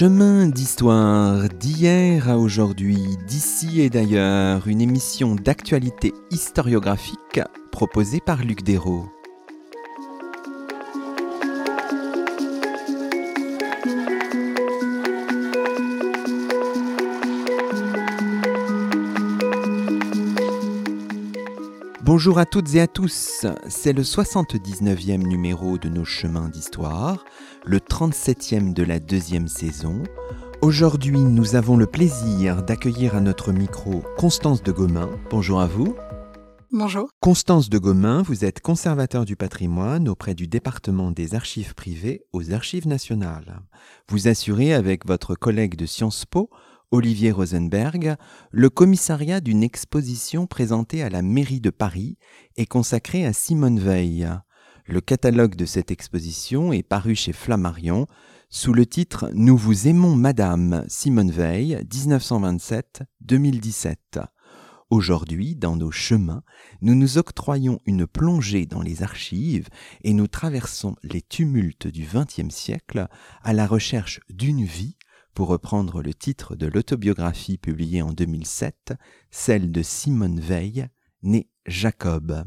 Chemin d'histoire d'hier à aujourd'hui, d'ici et d'ailleurs, une émission d'actualité historiographique proposée par Luc Dérault. Bonjour à toutes et à tous, c'est le 79e numéro de nos chemins d'histoire, le 37e de la deuxième saison. Aujourd'hui, nous avons le plaisir d'accueillir à notre micro Constance de Gomain. Bonjour à vous. Bonjour. Constance de Gomain, vous êtes conservateur du patrimoine auprès du département des archives privées aux archives nationales. Vous assurez avec votre collègue de Sciences Po Olivier Rosenberg, le commissariat d'une exposition présentée à la mairie de Paris est consacré à Simone Veil. Le catalogue de cette exposition est paru chez Flammarion sous le titre Nous vous aimons Madame Simone Veil 1927-2017. Aujourd'hui, dans nos chemins, nous nous octroyons une plongée dans les archives et nous traversons les tumultes du XXe siècle à la recherche d'une vie pour reprendre le titre de l'autobiographie publiée en 2007, celle de Simone Veil, née Jacob.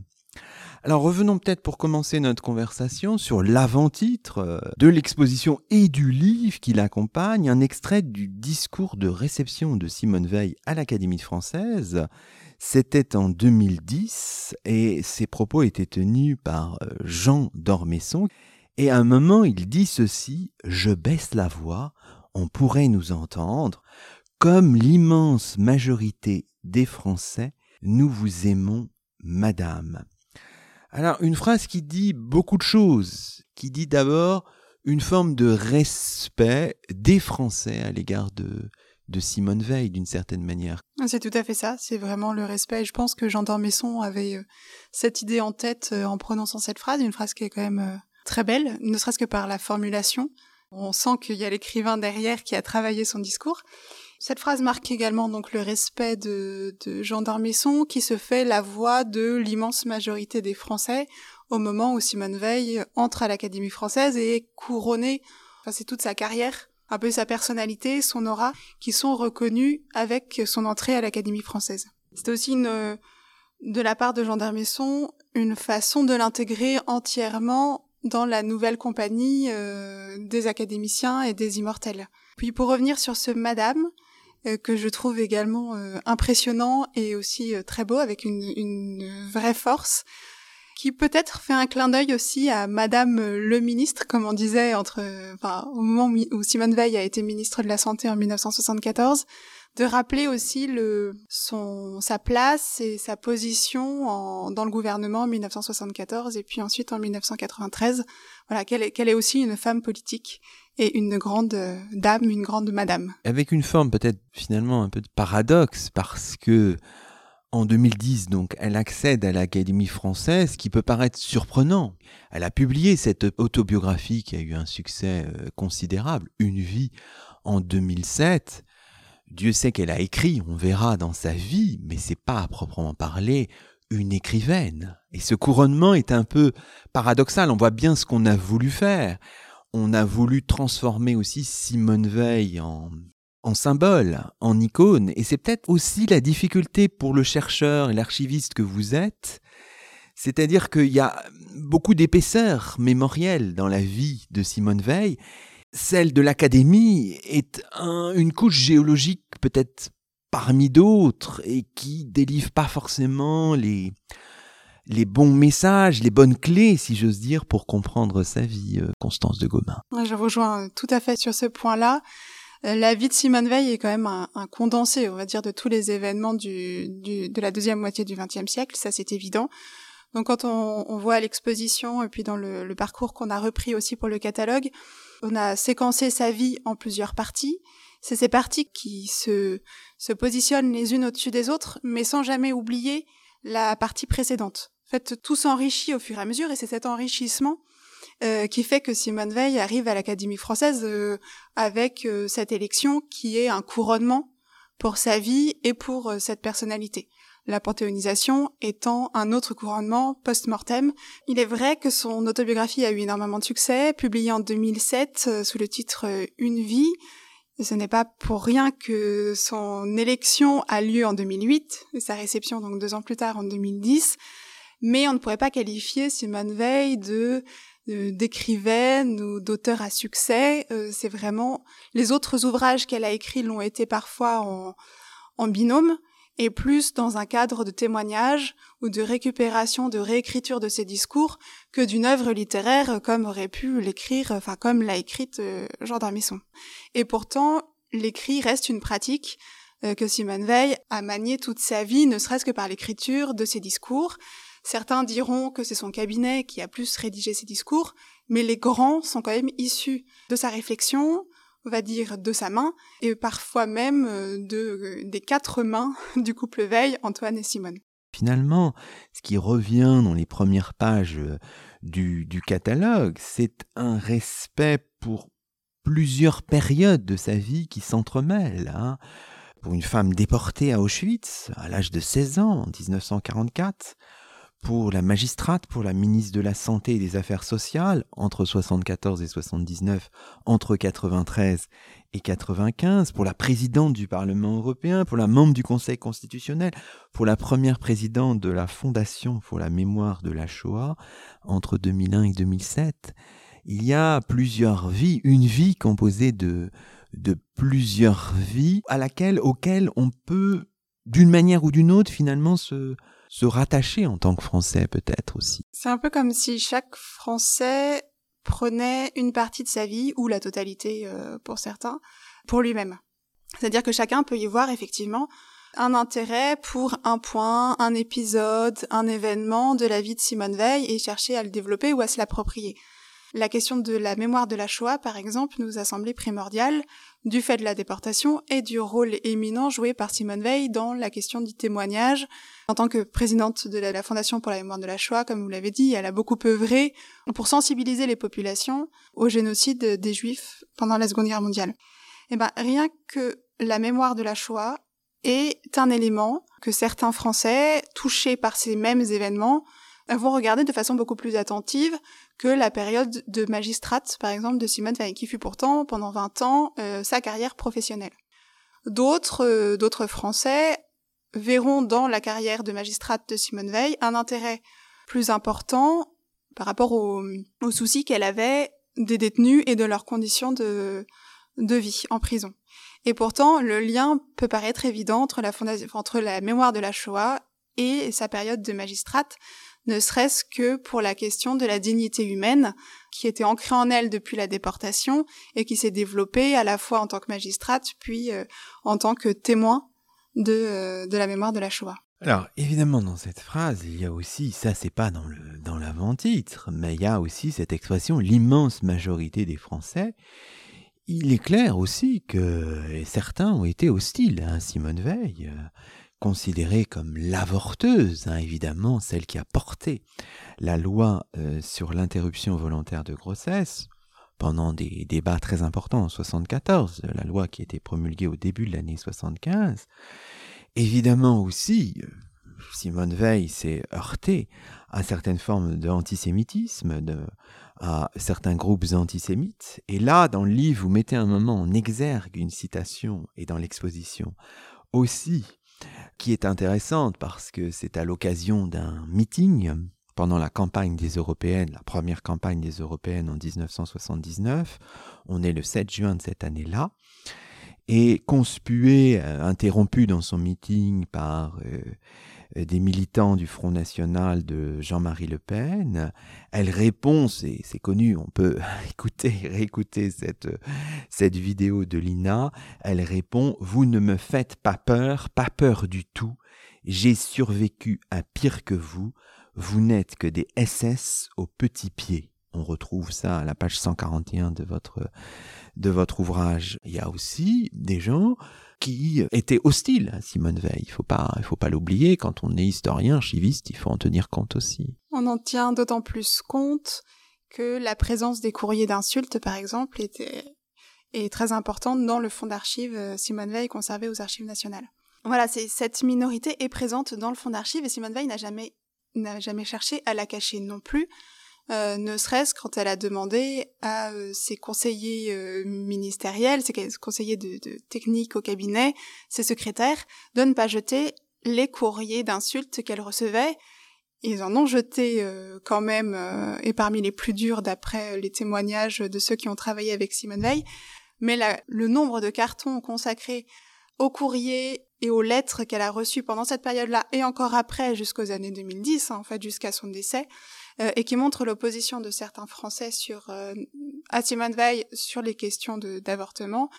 Alors revenons peut-être pour commencer notre conversation sur l'avant-titre euh, de l'exposition et du livre qui l'accompagne, un extrait du discours de réception de Simone Veil à l'Académie française. C'était en 2010 et ses propos étaient tenus par euh, Jean d'Ormesson. Et à un moment, il dit ceci, je baisse la voix on pourrait nous entendre, comme l'immense majorité des Français, nous vous aimons, Madame. Alors, une phrase qui dit beaucoup de choses, qui dit d'abord une forme de respect des Français à l'égard de, de Simone Veil, d'une certaine manière. Ah, c'est tout à fait ça, c'est vraiment le respect. Je pense que Jean d'Ormesson avait euh, cette idée en tête euh, en prononçant cette phrase, une phrase qui est quand même euh, très belle, ne serait-ce que par la formulation. On sent qu'il y a l'écrivain derrière qui a travaillé son discours. Cette phrase marque également donc le respect de, Jean d'Ormesson qui se fait la voix de l'immense majorité des Français au moment où Simone Veil entre à l'Académie française et est couronnée. Enfin, c'est toute sa carrière, un peu sa personnalité, son aura, qui sont reconnus avec son entrée à l'Académie française. C'était aussi une, de la part de Jean une façon de l'intégrer entièrement dans la nouvelle compagnie euh, des académiciens et des immortels. Puis pour revenir sur ce Madame, que je trouve également euh, impressionnant et aussi très beau, avec une, une vraie force, qui peut-être fait un clin d'œil aussi à Madame le ministre, comme on disait entre, enfin, au moment où Simone Veil a été ministre de la Santé en 1974, de rappeler aussi le son sa place et sa position en, dans le gouvernement en 1974 et puis ensuite en 1993. Voilà, qu'elle est, qu'elle est aussi une femme politique et une grande dame, une grande madame. Avec une forme peut-être finalement un peu de paradoxe parce que en 2010, donc, elle accède à l'Académie française, qui peut paraître surprenant. Elle a publié cette autobiographie qui a eu un succès euh, considérable, Une vie, en 2007. Dieu sait qu'elle a écrit, on verra dans sa vie, mais c'est pas à proprement parler une écrivaine. Et ce couronnement est un peu paradoxal. On voit bien ce qu'on a voulu faire. On a voulu transformer aussi Simone Veil en, en symbole, en icône. Et c'est peut-être aussi la difficulté pour le chercheur et l'archiviste que vous êtes. C'est-à-dire qu'il y a beaucoup d'épaisseur mémorielle dans la vie de Simone Veil celle de l'académie est une couche géologique peut-être parmi d'autres et qui délivre pas forcément les, les bons messages, les bonnes clés, si j'ose dire, pour comprendre sa vie, euh, Constance de Gomain. Je rejoins tout à fait sur ce point-là. Euh, la vie de Simone Veil est quand même un, condensé, on va dire, de tous les événements du, de la deuxième moitié du XXe siècle, ça c'est évident. Donc quand on, voit l'exposition et puis dans le parcours qu'on a repris aussi pour le catalogue, on a séquencé sa vie en plusieurs parties. C'est ces parties qui se positionnent les unes au-dessus des autres, mais sans jamais oublier la partie précédente. En fait, tout s'enrichit au fur et à mesure, et c'est cet enrichissement euh, qui fait que Simone Veil arrive à l'Académie française euh, avec euh, cette élection qui est un couronnement pour sa vie et pour cette personnalité la panthéonisation étant un autre couronnement post-mortem. Il est vrai que son autobiographie a eu énormément de succès, publiée en 2007 euh, sous le titre euh, Une vie. Ce n'est pas pour rien que son élection a lieu en 2008, et sa réception donc deux ans plus tard en 2010, mais on ne pourrait pas qualifier Simone Veil de d'écrivaine ou d'auteur à succès. Euh, c'est vraiment les autres ouvrages qu'elle a écrits l'ont été parfois en, en binôme et plus dans un cadre de témoignage ou de récupération, de réécriture de ses discours que d'une œuvre littéraire comme aurait pu l'écrire, enfin comme l'a écrite euh, Jean d'Armesson. Et pourtant, l'écrit reste une pratique euh, que Simone Veil a maniée toute sa vie, ne serait-ce que par l'écriture de ses discours. Certains diront que c'est son cabinet qui a plus rédigé ses discours, mais les grands sont quand même issus de sa réflexion, on va dire de sa main, et parfois même euh, de, euh, des quatre mains du couple Veil, Antoine et Simone. Finalement, ce qui revient dans les premières pages euh, du, du catalogue, c'est un respect pour plusieurs périodes de sa vie qui s'entremêlent. Hein. Pour une femme déportée à Auschwitz à l'âge de 16 ans en 1944, pour la magistrate, pour la ministre de la Santé et des Affaires sociales, entre 74 et 79, entre 93 et 95, pour la présidente du Parlement européen, pour la membre du Conseil constitutionnel, pour la première présidente de la Fondation pour la mémoire de la Shoah, entre 2001 et 2007. Il y a plusieurs vies, une vie composée de, de plusieurs vies à laquelle, auxquelles on peut, d'une manière ou d'une autre, finalement se, se rattacher en tant que Français peut-être aussi. C'est un peu comme si chaque Français prenait une partie de sa vie, ou la totalité euh, pour certains, pour lui-même. C'est-à-dire que chacun peut y voir effectivement un intérêt pour un point, un épisode, un événement de la vie de Simone Veil et chercher à le développer ou à se l'approprier. La question de la mémoire de la Shoah, par exemple, nous a semblé primordiale du fait de la déportation et du rôle éminent joué par Simone Veil dans la question du témoignage. En tant que présidente de la Fondation pour la mémoire de la Shoah, comme vous l'avez dit, elle a beaucoup œuvré pour sensibiliser les populations au génocide des Juifs pendant la Seconde Guerre mondiale. Eh ben, rien que la mémoire de la Shoah est un élément que certains Français, touchés par ces mêmes événements, vont regarder de façon beaucoup plus attentive que la période de magistrate, par exemple, de Simone Veil, qui fut pourtant, pendant 20 ans, euh, sa carrière professionnelle. D'autres, euh, d'autres Français verront dans la carrière de magistrate de Simone Veil un intérêt plus important par rapport aux au soucis qu'elle avait des détenus et de leurs conditions de, de vie en prison. Et pourtant, le lien peut paraître évident entre la, entre la mémoire de la Shoah et sa période de magistrate, ne serait-ce que pour la question de la dignité humaine, qui était ancrée en elle depuis la déportation et qui s'est développée à la fois en tant que magistrate, puis euh, en tant que témoin de, euh, de la mémoire de la Shoah. Alors, évidemment, dans cette phrase, il y a aussi, ça c'est pas dans le dans l'avant-titre, mais il y a aussi cette expression, l'immense majorité des Français. Il est clair aussi que certains ont été hostiles à Simone Veil. Euh, considérée comme l'avorteuse, hein, évidemment, celle qui a porté la loi euh, sur l'interruption volontaire de grossesse pendant des débats très importants en 74, la loi qui a été promulguée au début de l'année 75. Évidemment aussi, euh, Simone Veil s'est heurtée à certaines formes d'antisémitisme, de, à certains groupes antisémites. Et là, dans le livre, vous mettez un moment en exergue une citation, et dans l'exposition aussi, qui est intéressante parce que c'est à l'occasion d'un meeting pendant la campagne des européennes, la première campagne des européennes en 1979. On est le 7 juin de cette année-là. Et conspué, euh, interrompu dans son meeting par euh, des militants du Front National de Jean-Marie Le Pen. Elle répond, c'est connu, on peut écouter, réécouter cette, cette vidéo de Lina. Elle répond, vous ne me faites pas peur, pas peur du tout. J'ai survécu à pire que vous. Vous n'êtes que des SS aux petits pieds. On retrouve ça à la page 141 de votre, de votre ouvrage. Il y a aussi des gens qui était hostile à Simone Veil. Il faut pas, il faut pas l'oublier. Quand on est historien, archiviste, il faut en tenir compte aussi. On en tient d'autant plus compte que la présence des courriers d'insultes, par exemple, était est très importante dans le fonds d'archives euh, Simone Veil conservé aux archives nationales. Voilà, cette minorité est présente dans le fonds d'archives et Simone Veil n'a jamais n'a jamais cherché à la cacher non plus. Euh, ne serait-ce quand elle a demandé à euh, ses conseillers euh, ministériels, ses conseillers de, de, technique au cabinet, ses secrétaires, de ne pas jeter les courriers d'insultes qu'elle recevait. Ils en ont jeté quand même, et parmi les plus durs d'après les témoignages de ceux qui ont travaillé avec Simone Veil. Mais le nombre de cartons consacrés aux courriers et aux lettres qu'elle a reçues pendant cette période-là et encore après jusqu'aux années 2010, hein, en fait jusqu'à son décès, euh, et qui montre l'opposition de certains Français sur euh, Veil sur les questions d'avortement.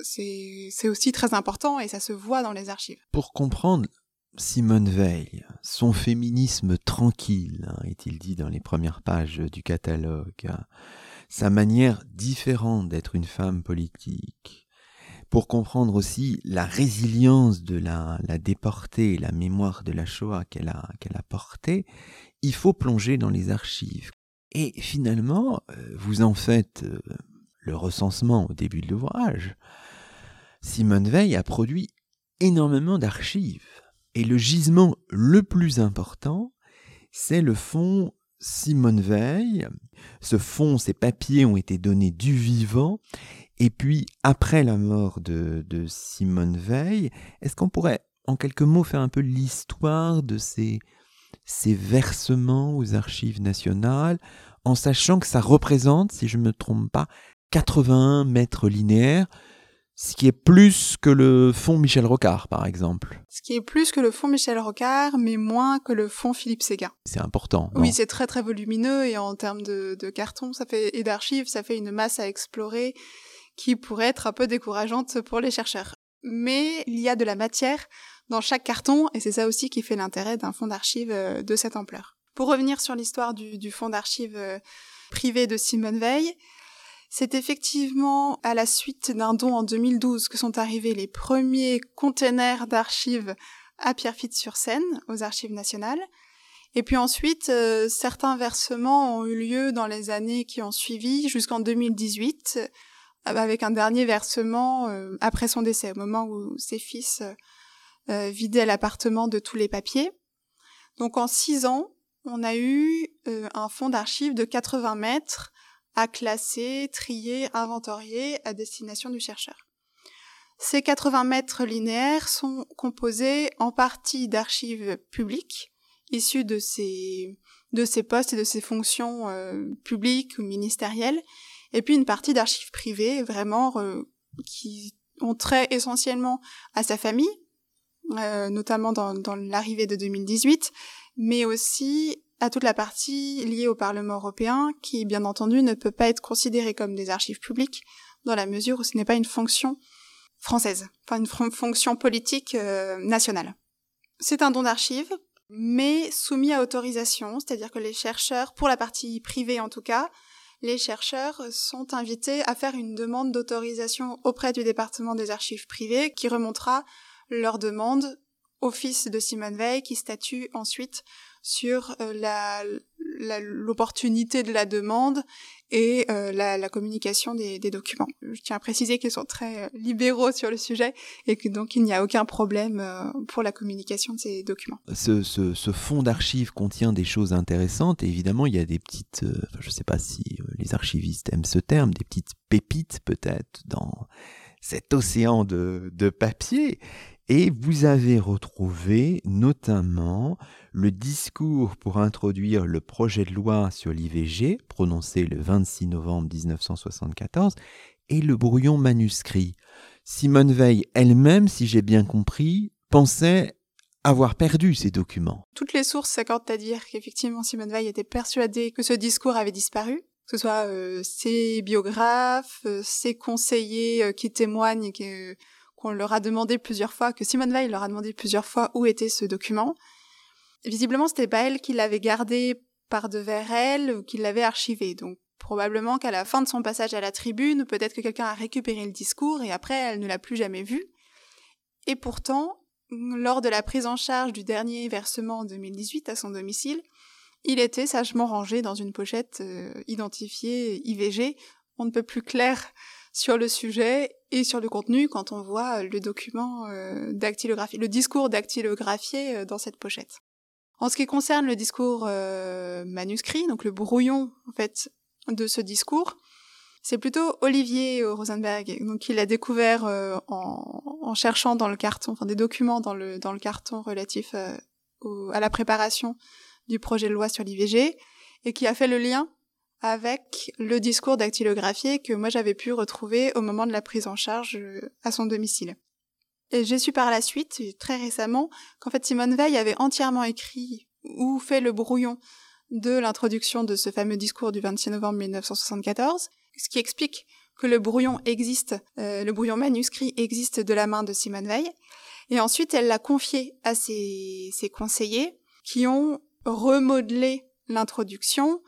C'est aussi très important et ça se voit dans les archives. Pour comprendre Simone Veil, son féminisme tranquille, hein, est-il dit dans les premières pages du catalogue, hein, sa manière différente d'être une femme politique, pour comprendre aussi la résilience de la, déportée, la mémoire de la Shoah qu'elle a, qu'elle a portée, il faut plonger dans les archives. Et finalement, euh, vous en faites euh, le recensement au début de l'ouvrage. Simone Veil a produit énormément d'archives. Et le gisement le plus important, c'est le fonds Simone Veil. Ce fonds, ces papiers ont été donnés du vivant. Et puis, après la mort de, de Simone Veil, est-ce qu'on pourrait, en quelques mots, faire un peu l'histoire de ces ces versements aux archives nationales, en sachant que ça représente, si je ne me trompe pas, 81 mètres linéaires, ce qui est plus que le fonds Michel Rocard, par exemple. Ce qui est plus que le fonds Michel Rocard, mais moins que le fonds Philippe Séguin. C'est important. Oui, c'est très très volumineux et en termes de, de carton ça fait, et d'archives, ça fait une masse à explorer qui pourrait être un peu décourageante pour les chercheurs. Mais il y a de la matière dans chaque carton, et c'est ça aussi qui fait l'intérêt d'un fonds d'archives euh, de cette ampleur. Pour revenir sur l'histoire du, fonds d'archives euh, privé de Simone Veil, c'est effectivement à la suite d'un don en 2012 que sont arrivés les premiers containers d'archives à Pierrefitte-sur-Seine, aux archives nationales. Et puis ensuite, euh, certains versements ont eu lieu dans les années qui ont suivi, jusqu'en 2018, avec un dernier versement après son décès, au moment où ses fils euh, vider l'appartement de tous les papiers. Donc en six ans, on a eu euh, un fonds d'archives de 80 mètres à classer, trier, inventorier à destination du chercheur. Ces 80 mètres linéaires sont composés en partie d'archives publiques, issues de ces, de ces postes et de ces fonctions euh, publiques ou ministérielles, et puis une partie d'archives privées, vraiment, qui ont trait essentiellement à sa famille, euh, notamment dans, dans l'arrivée de 2018, mais aussi à toute la partie liée au Parlement européen, qui bien entendu ne peut pas être considérée comme des archives publiques, dans la mesure où ce n'est pas une fonction française, enfin une fonction politique euh, nationale. C'est un don d'archives, mais soumis à autorisation, c'est-à-dire que les chercheurs, pour la partie privée en tout cas, les chercheurs sont invités à faire une demande d'autorisation auprès du département des archives privées qui remontera leur demande au fils de Simone Veil qui statue ensuite sur euh, l'opportunité de la demande et euh, la, communication des, documents. Je tiens à préciser qu'ils sont très euh, libéraux sur le sujet et que donc il n'y a aucun problème pour la communication de ces documents. Ce, ce, ce fonds d'archives contient des choses intéressantes évidemment il y a des petites, je ne sais pas si les archivistes aiment ce terme, des petites pépites peut-être dans cet océan de, de papier et vous avez retrouvé notamment le discours pour introduire le projet de loi sur l'IVG, prononcé le 26 novembre 1974, et le brouillon manuscrit. Simone Veil elle-même, si j'ai bien compris, pensait avoir perdu ces documents. Toutes les sources s'accordent à dire qu'effectivement Simone Veil était persuadée que ce discours avait disparu, que ce soit euh, ses biographes, euh, ses conseillers euh, qui témoignent que qu'on leur a demandé plusieurs fois, que Simone Veil leur a demandé plusieurs fois où était ce document. Visiblement, c'était pas elle qui l'avait gardé par devers elle ou qui l'avait archivé. Donc, probablement qu'à la fin de son passage à la tribune, peut-être que quelqu'un a récupéré le discours et après, elle ne l'a plus jamais vu. Et pourtant, lors de la prise en charge du dernier versement en 2018 à son domicile, il était sagement rangé dans une pochette euh, identifiée IVG. On ne peut plus clair sur le sujet et sur le contenu quand on voit le document euh, dactylographie, le discours dactylographié euh, dans cette pochette. En ce qui concerne le discours euh, manuscrit, donc le brouillon en fait de ce discours, c'est plutôt Olivier Rosenberg, donc il a découvert euh, en, cherchant dans le carton, enfin des documents dans le dans le carton relatif euh, à la préparation du projet de loi sur l'IVG, et qui a fait le lien avec le discours dactylographié que moi j'avais pu retrouver au moment de la prise en charge euh, à son domicile. Et j'ai su par la suite, très récemment, qu'en fait Simone Veil avait entièrement écrit ou fait le brouillon de l'introduction de ce fameux discours du 26 novembre 1974, ce qui explique que le brouillon existe, euh, le brouillon manuscrit existe de la main de Simone Veil. Et ensuite, elle l'a confié à ses, ses conseillers qui ont remodelé l'introduction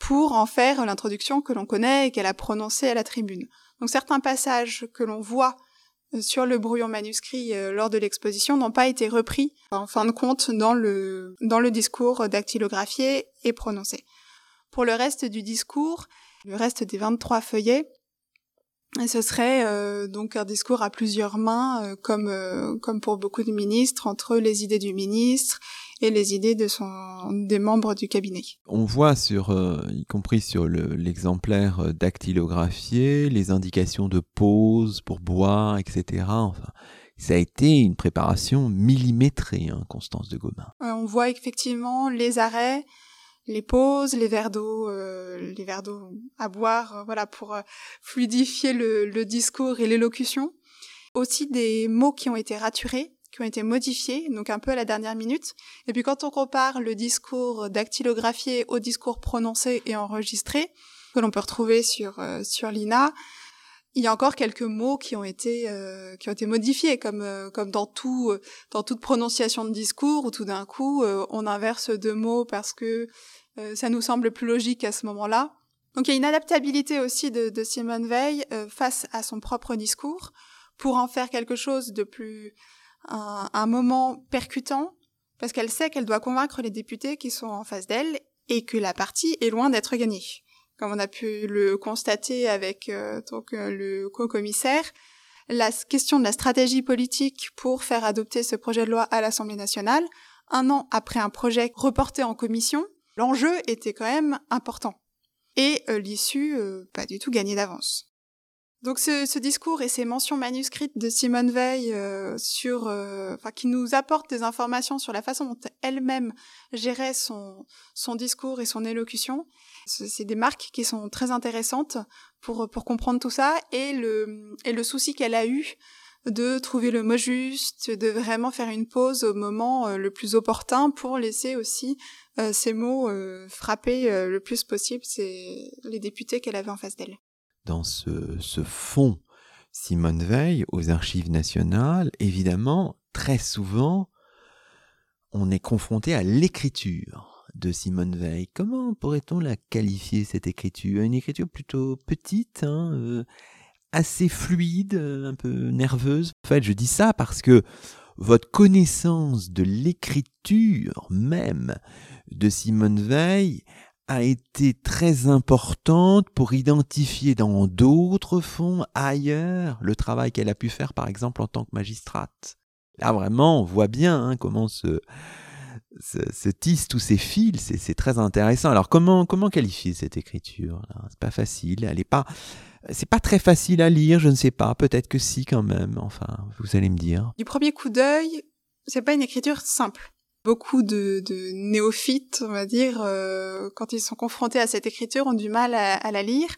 pour en faire l'introduction que l'on connaît et qu'elle a prononcée à la tribune. Donc certains passages que l'on voit euh, sur le brouillon manuscrit euh, lors de l'exposition n'ont pas été repris en fin de compte dans le, dans le discours dactylographié et prononcé. Pour le reste du discours, le reste des 23 feuillets, ce serait euh, donc un discours à plusieurs mains, comme, comme pour beaucoup de ministres, entre les idées du ministre et les idées de son, des membres du cabinet. On voit sur, euh, y compris sur l'exemplaire euh, dactylographié, les indications de pause pour boire, etc. Enfin, ça a été une préparation millimétrée, hein, Constance de Gobain. on voit effectivement les arrêts, les pauses, les verres d'eau, euh, les verres d'eau à boire, voilà, pour fluidifier le, le discours et l'élocution. Aussi des mots qui ont été raturés, qui ont été modifiés, donc un peu à la dernière minute. Et puis quand on compare le discours dactylographié au discours prononcé et enregistré, que l'on peut retrouver sur euh, sur l'INA, il y a encore quelques mots qui ont été euh, qui ont été modifiés, comme euh, comme dans tout dans toute prononciation de discours où tout d'un coup on inverse deux mots parce que ça nous semble plus logique à ce moment-là. Donc il y a une adaptabilité aussi de, de Simone Veil face à son propre discours pour en faire quelque chose de plus un, moment percutant parce qu'elle sait qu'elle doit convaincre les députés qui sont en face d'elle et que la partie est loin d'être gagnée. Comme on a pu le constater avec euh, donc euh, le co-commissaire, la question de la stratégie politique pour faire adopter ce projet de loi à l'Assemblée nationale, un an après un projet reporté en commission, l'enjeu était quand même important. Et euh, l'issue, pas du tout gagnée d'avance. Donc ce, ce, discours et ces mentions manuscrites de Simone Veil euh, sur, euh, qui nous apportent des informations sur la façon dont elle-même gérait son, son discours et son élocution, c'est des marques qui sont très intéressantes pour, pour comprendre tout ça et le, et le souci qu'elle a eu de trouver le mot juste, de vraiment faire une pause au moment euh, le plus opportun pour laisser aussi ces mots frapper le plus possible les députés qu'elle avait en face d'elle dans ce, fond Simone Veil aux archives nationales, évidemment, très souvent, on est confronté à l'écriture de Simone Veil. Comment pourrait-on la qualifier, cette écriture? Une écriture plutôt petite, hein, euh, assez fluide, un peu nerveuse? En fait, je dis ça parce que votre connaissance de l'écriture même de Simone Veil a été très importante pour identifier dans d'autres fonds ailleurs le travail qu'elle a pu faire par exemple en tant que magistrate. Là vraiment on voit bien hein, comment se, se, tissent tous ces fils, c'est très intéressant. Alors comment comment qualifier cette écriture C'est pas facile, elle est pas c'est pas très facile à lire, je ne sais pas, peut-être que si quand même. Enfin, vous allez me dire. Du premier coup d'œil, c'est pas une écriture simple beaucoup de, néophytes, on va dire, euh, quand ils sont confrontés à cette écriture, ont du mal à, la lire.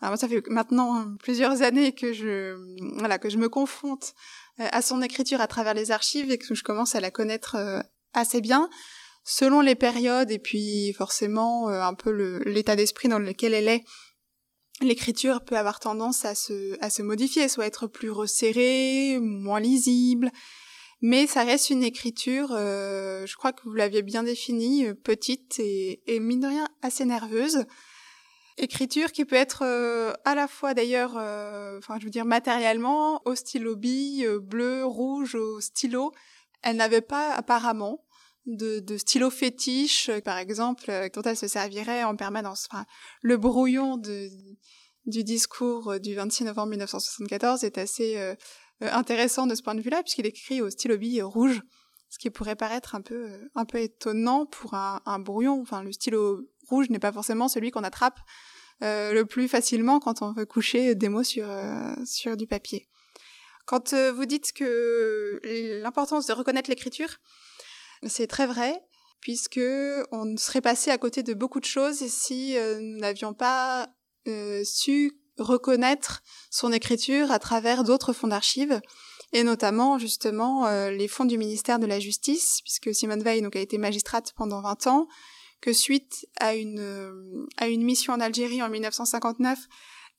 Alors moi, ça fait maintenant plusieurs années que je, voilà, que je me confronte euh, à son écriture à travers les archives et que je commence à la connaître euh, assez bien. Selon les périodes et puis forcément un peu l'état d'esprit dans lequel elle est, l'écriture peut avoir tendance à se, à se modifier, soit être plus resserrée, moins lisible, mais ça reste une écriture, euh, je crois que vous l'aviez bien définie, euh, petite et, et mine de rien assez nerveuse. Écriture qui peut être euh, à la fois d'ailleurs, enfin je veux dire matériellement, au stylo bille, bleu, rouge, au stylo. Elle n'avait pas apparemment de, de stylo fétiche, par exemple, dont elle se servirait en permanence. Enfin, le brouillon de, du discours du 26 novembre 1974 est assez euh, intéressant de ce point de vue-là, puisqu'il écrit au stylo bille rouge, ce qui pourrait paraître un peu, un peu étonnant pour un, brouillon. Enfin, le stylo rouge n'est pas forcément celui qu'on attrape euh, le plus facilement quand on veut coucher des mots sur, euh, sur du papier. Quand euh, vous dites que l'importance de reconnaître l'écriture, c'est très vrai, puisque on serait passé à côté de beaucoup de choses si nous n'avions pas su reconnaître son écriture à travers d'autres fonds d'archives et notamment justement les fonds du ministère de la Justice, puisque Simone Veil donc, a été magistrate pendant 20 ans, que suite à une, euh, à une mission en Algérie en 1959,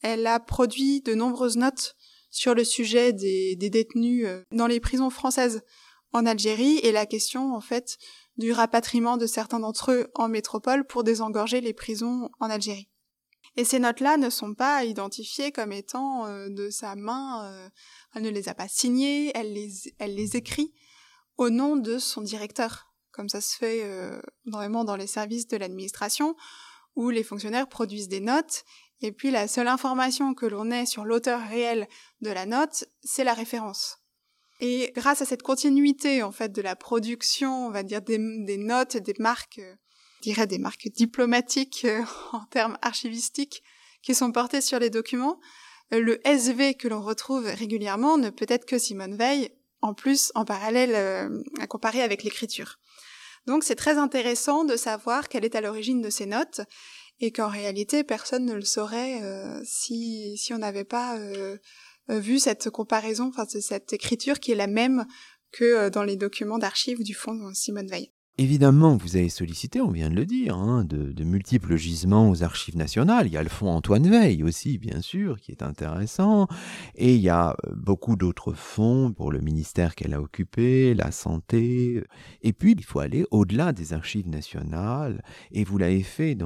elle a produit de nombreuses notes sur le sujet des, des détenus euh, dans les prisons françaises en Algérie et la question en fait du rapatriement de certains d'entre eux en métropole pour désengorger les prisons en Algérie. Et ces notes-là ne sont pas identifiées comme étant euh, de sa main, elle ne les a pas signées, elle les, écrit au nom de son directeur comme ça se fait euh, vraiment dans les services de l'administration, où les fonctionnaires produisent des notes, et puis la seule information que l'on ait sur l'auteur réel de la note, c'est la référence. Et grâce à cette continuité, en fait, de la production, on va dire, des, notes, des marques, euh, dirais des marques diplomatiques euh, en termes archivistiques, qui sont portées sur les documents, le SV que l'on retrouve régulièrement ne peut être que Simone Veil, en plus, en parallèle, à comparer avec l'écriture. Donc c'est très intéressant de savoir quelle est à l'origine de ces notes et qu'en réalité personne ne le saurait euh, si, si on n'avait pas euh, euh, vu cette comparaison, enfin cette écriture qui est la même que dans les documents d'archives du fonds Simone Veil. Évidemment, vous avez sollicité, on vient de le dire, hein, de, multiples gisements aux archives nationales. Il y a le fonds Antoine Veil aussi, bien sûr, qui est intéressant. Et il y a euh, beaucoup d'autres fonds pour le ministère qu'elle a occupé, la santé. Et puis, il faut aller au-delà des archives nationales. Et vous l'avez fait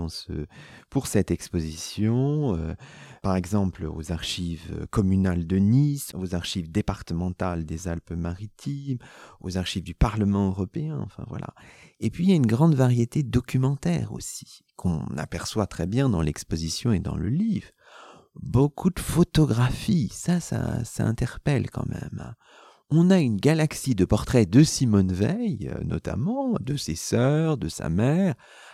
pour cette exposition. Euh, par exemple aux archives communales de Nice, aux archives départementales des Alpes-Maritimes, aux archives du Parlement européen, enfin voilà. Et puis il y a une grande variété documentaire aussi, qu'on aperçoit très bien dans l'exposition et dans le livre. Beaucoup de photographies, ça, ça, ça interpelle quand même on a une galaxie de portraits de Simone Veil, euh, notamment, de ses sœurs, de sa mère.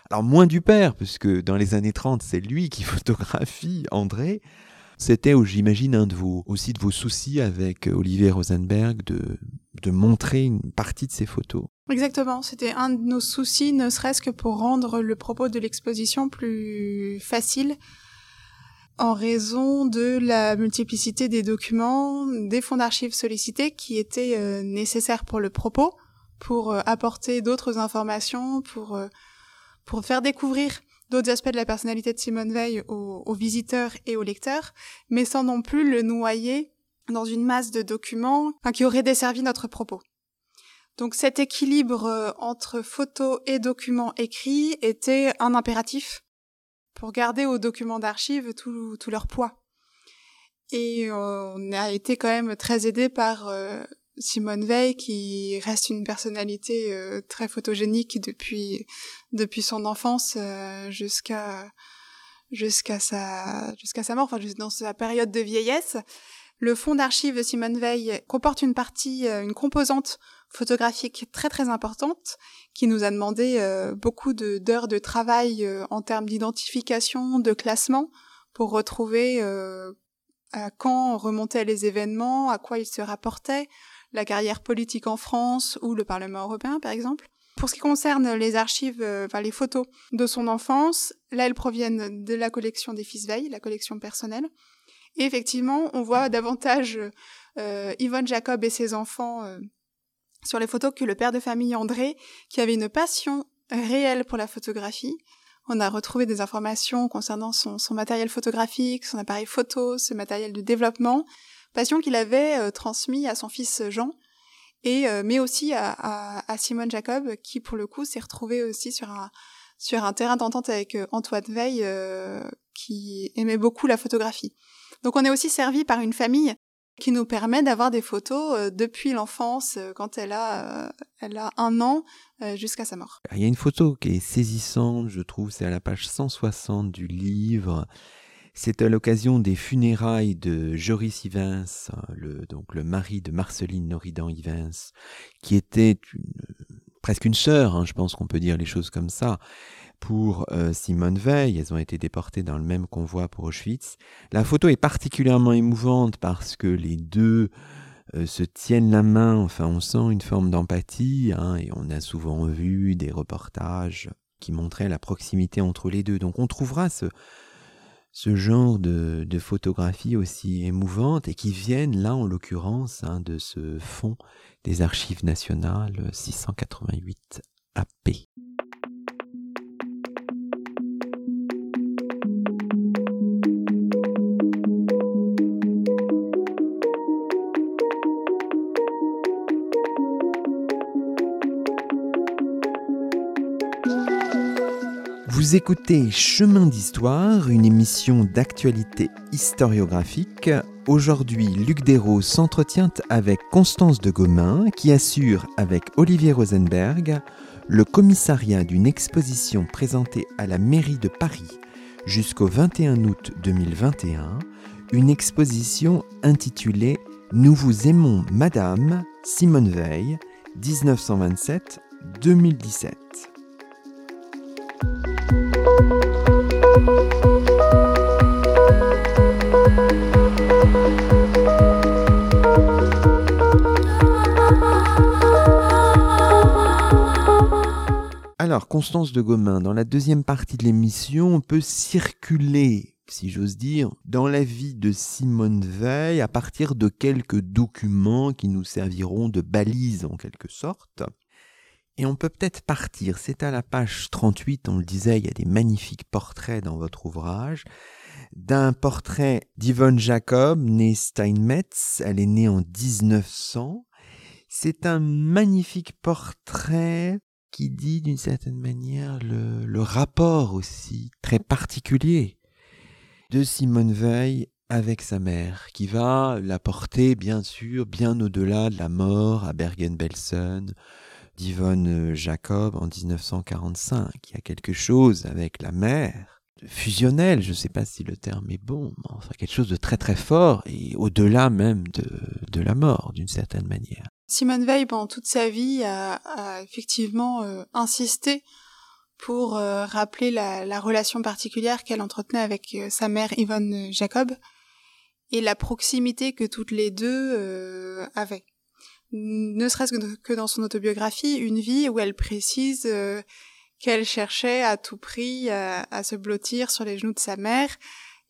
Alors moins du père, puisque dans les années 30, c'est lui qui photographie André. C'était, j'imagine, un de vos, aussi de vos soucis avec Olivier Rosenberg de, de montrer une partie de ses photos. Exactement, c'était un de nos soucis, ne serait-ce que pour rendre le propos de l'exposition plus facile en raison de la multiplicité des documents, des fonds d'archives sollicités qui étaient euh, nécessaires pour le propos, pour euh, apporter d'autres informations, pour, euh, pour faire découvrir d'autres aspects de la personnalité de Simone Veil aux, visiteurs et aux lecteurs, mais sans non plus le noyer dans une masse de documents qui auraient desservi notre propos. Donc cet équilibre entre photos et documents écrits était un impératif pour garder aux documents d'archives tout, tout, leur poids. Et euh, on a été quand même très aidé par euh, Simone Veil, qui reste une personnalité euh, très photogénique depuis depuis son enfance jusqu'à jusqu'à sa jusqu'à sa mort, enfin dans sa période de vieillesse. Le fonds d'archives de Simone Veil comporte une partie, une composante photographique très très importante qui nous a demandé euh, beaucoup d'heures de, travail euh, en termes d'identification, de classement pour retrouver euh, à quand remontaient les événements, à quoi ils se rapportaient, la carrière politique en France ou le Parlement européen par exemple. Pour ce qui concerne les archives, enfin les photos de son enfance, là elles proviennent de la collection des fils Veil, la collection personnelle. Et effectivement, on voit davantage Yvonne Jacob et ses enfants sur les photos que le père de famille André, qui avait une passion réelle pour la photographie. On a retrouvé des informations concernant son, matériel photographique, son appareil photo, ce matériel de développement, passion qu'il avait euh, transmis à son fils Jean, et euh, mais aussi à, Simone Jacob, qui pour le coup s'est retrouvé aussi sur un sur un terrain d'entente avec euh, Antoine Veil, qui aimait beaucoup la photographie. Donc on est aussi servi par une famille qui nous permet d'avoir des photos depuis l'enfance, quand elle a, elle a un an, jusqu'à sa mort. Il y a une photo qui est saisissante, je trouve, c'est à la page 160 du livre. C'est à l'occasion des funérailles de Joris Ivens, le, donc le mari de Marceline Noridan Ivens, qui était presque une sœur, hein, je pense qu'on peut dire les choses comme ça, pour euh, Simone Veil. Elles ont été déportées dans le même convoi pour Auschwitz. La photo est particulièrement émouvante parce que les deux euh, se tiennent la main. Enfin, on sent une forme d'empathie hein, et on a souvent vu des reportages qui montraient la proximité entre les deux. Donc on trouvera ce, ce genre de, photographies aussi émouvantes et qui viennent là en l'occurrence hein, de ce fond des archives nationales 688 AP. Vous écoutez Chemin d'Histoire, une émission d'actualité historiographique. Aujourd'hui, Luc Dérault s'entretient avec Constance de Gomain, qui assure avec Olivier Rosenberg le commissariat d'une exposition présentée à la mairie de Paris jusqu'au 21 août 2021, une exposition intitulée Nous vous aimons Madame Simone Veil, 1927-2017. Alors, Constance de Gomain, dans la deuxième partie de l'émission, on peut circuler, si j'ose dire, dans la vie de Simone Veil à partir de quelques documents qui nous serviront de balises en quelque sorte. Et on peut peut-être partir, c'est à la page 38, on le disait, il y a des magnifiques portraits dans votre ouvrage, d'un portrait d'Yvonne Jacob, née Steinmetz, elle est née en 1900. C'est un magnifique portrait qui dit d'une certaine manière le, rapport aussi très particulier de Simone Veil avec sa mère, qui va la porter bien sûr bien au-delà de la mort à Bergen-Belsen d'Yvonne Jacob en 1945. Il y a quelque chose avec la mère fusionnel, je ne sais pas si le terme est bon, mais enfin quelque chose de très très fort et au-delà même de, la mort d'une certaine manière. Simone Veil, pendant toute sa vie, a, effectivement euh, insisté pour euh, rappeler la, la, relation particulière qu'elle entretenait avec euh, sa mère Yvonne Jacob et la proximité que toutes les deux avaient. Ne serait-ce que dans son autobiographie, une vie où elle précise qu'elle cherchait à tout prix à, se blottir sur les genoux de sa mère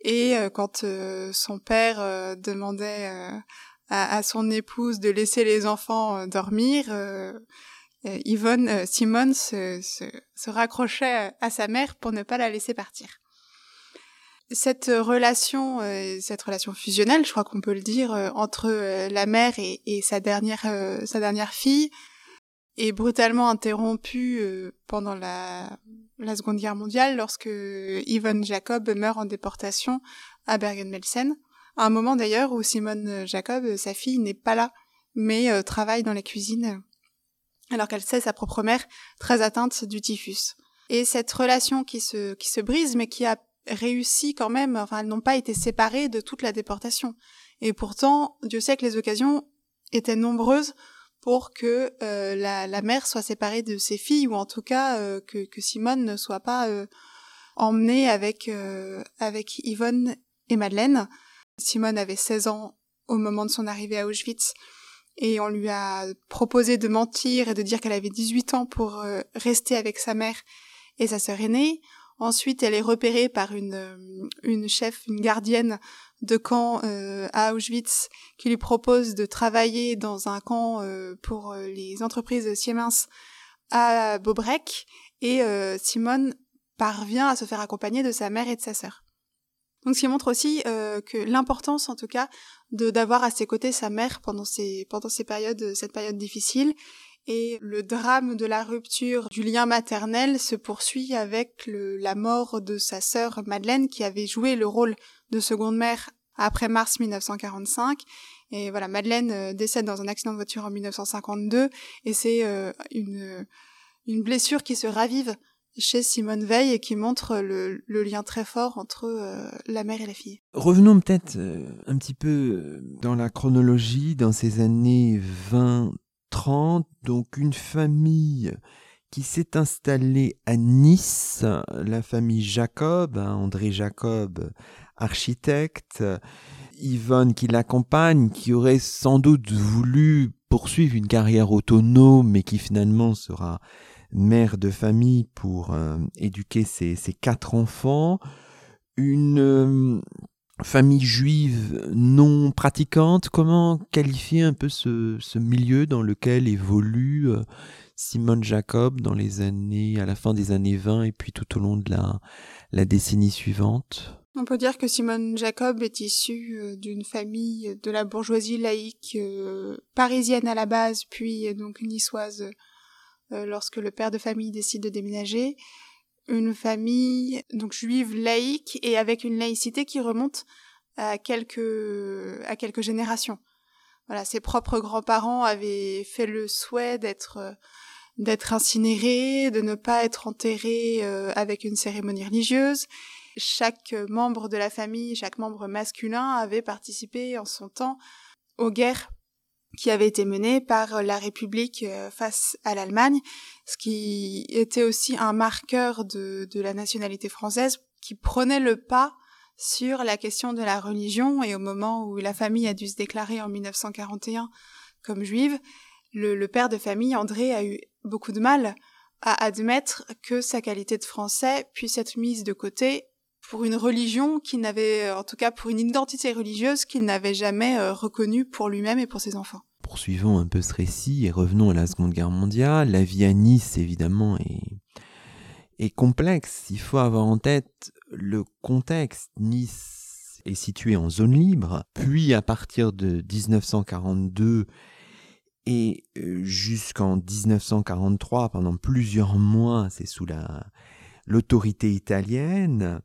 et quand son père demandait à, son épouse de laisser les enfants euh, dormir, euh, euh, Yvonne, Simone se, raccrochait à sa mère pour ne pas la laisser partir. Cette relation, cette relation fusionnelle, je crois qu'on peut le dire, entre la mère et, sa dernière, sa dernière fille, est brutalement interrompue pendant la, Seconde Guerre mondiale lorsque Yvonne Jacob meurt en déportation à Bergen-Belsen à un moment d'ailleurs où Simone Jacob, sa fille, n'est pas là, mais euh, travaille dans la cuisine, alors qu'elle sait sa propre mère très atteinte du typhus. Et cette relation qui se, qui se brise, mais qui a réussi quand même, enfin, elles n'ont pas été séparées de toute la déportation. Et pourtant, Dieu sait que les occasions étaient nombreuses pour que euh, la, mère soit séparée de ses filles, ou en tout cas euh, que, Simone ne soit pas emmenée avec, avec Yvonne et Madeleine. Simone avait 16 ans au moment de son arrivée à Auschwitz et on lui a proposé de mentir et de dire qu'elle avait 18 ans pour euh, rester avec sa mère et sa sœur aînée. Ensuite, elle est repérée par une, euh, une chef, une gardienne de camp euh, à Auschwitz qui lui propose de travailler dans un camp pour les entreprises Siemens à Bobrek et Simone parvient à se faire accompagner de sa mère et de sa sœur. Donc, ce qui montre aussi euh, que l'importance, en tout cas, de d'avoir à ses côtés sa mère pendant ces pendant ces périodes, cette période difficile. Et le drame de la rupture du lien maternel se poursuit avec le, la mort de sa sœur Madeleine, qui avait joué le rôle de seconde mère après mars 1945. Et voilà, Madeleine euh, décède dans un accident de voiture en 1952, et c'est euh, une une blessure qui se ravive chez Simone Veil et qui montre le, lien très fort entre euh, la mère et la fille. Revenons peut-être un petit peu dans la chronologie, dans ces années 20-30, donc une famille qui s'est installée à Nice, la famille Jacob, hein, André Jacob, architecte, Yvonne qui l'accompagne, qui aurait sans doute voulu poursuivre une carrière autonome, mais qui finalement sera mère de famille pour euh, éduquer ses, quatre enfants, une euh, famille juive non pratiquante. Comment qualifier un peu ce, milieu dans lequel évolue euh, Simone Jacob dans les années, à la fin des années 20 et puis tout au long de la, la décennie suivante? On peut dire que Simone Jacob est issue d'une famille de la bourgeoisie laïque parisienne à la base, puis donc niçoise euh, lorsque le père de famille décide de déménager, une famille donc juive laïque et avec une laïcité qui remonte à quelques à quelques générations. Voilà, ses propres grands-parents avaient fait le souhait d'être d'être incinérés, de ne pas être enterrés euh, avec une cérémonie religieuse. Chaque membre de la famille, chaque membre masculin avait participé en son temps aux guerres qui avait été menée par la République euh, face à l'Allemagne, ce qui était aussi un marqueur de, la nationalité française qui prenait le pas sur la question de la religion et au moment où la famille a dû se déclarer en 1941 comme juive, le, père de famille, André, a eu beaucoup de mal à admettre que sa qualité de français puisse être mise de côté pour une religion qu'il n'avait, en tout cas pour une identité religieuse qu'il n'avait jamais euh, reconnue pour lui-même et pour ses enfants. Poursuivons un peu ce récit et revenons à la Seconde Guerre mondiale. La vie à Nice, évidemment, est, est complexe. Il faut avoir en tête le contexte. Nice est située en zone libre, puis à partir de 1942 et euh, jusqu'en 1943, pendant plusieurs mois, c'est sous la l'autorité italienne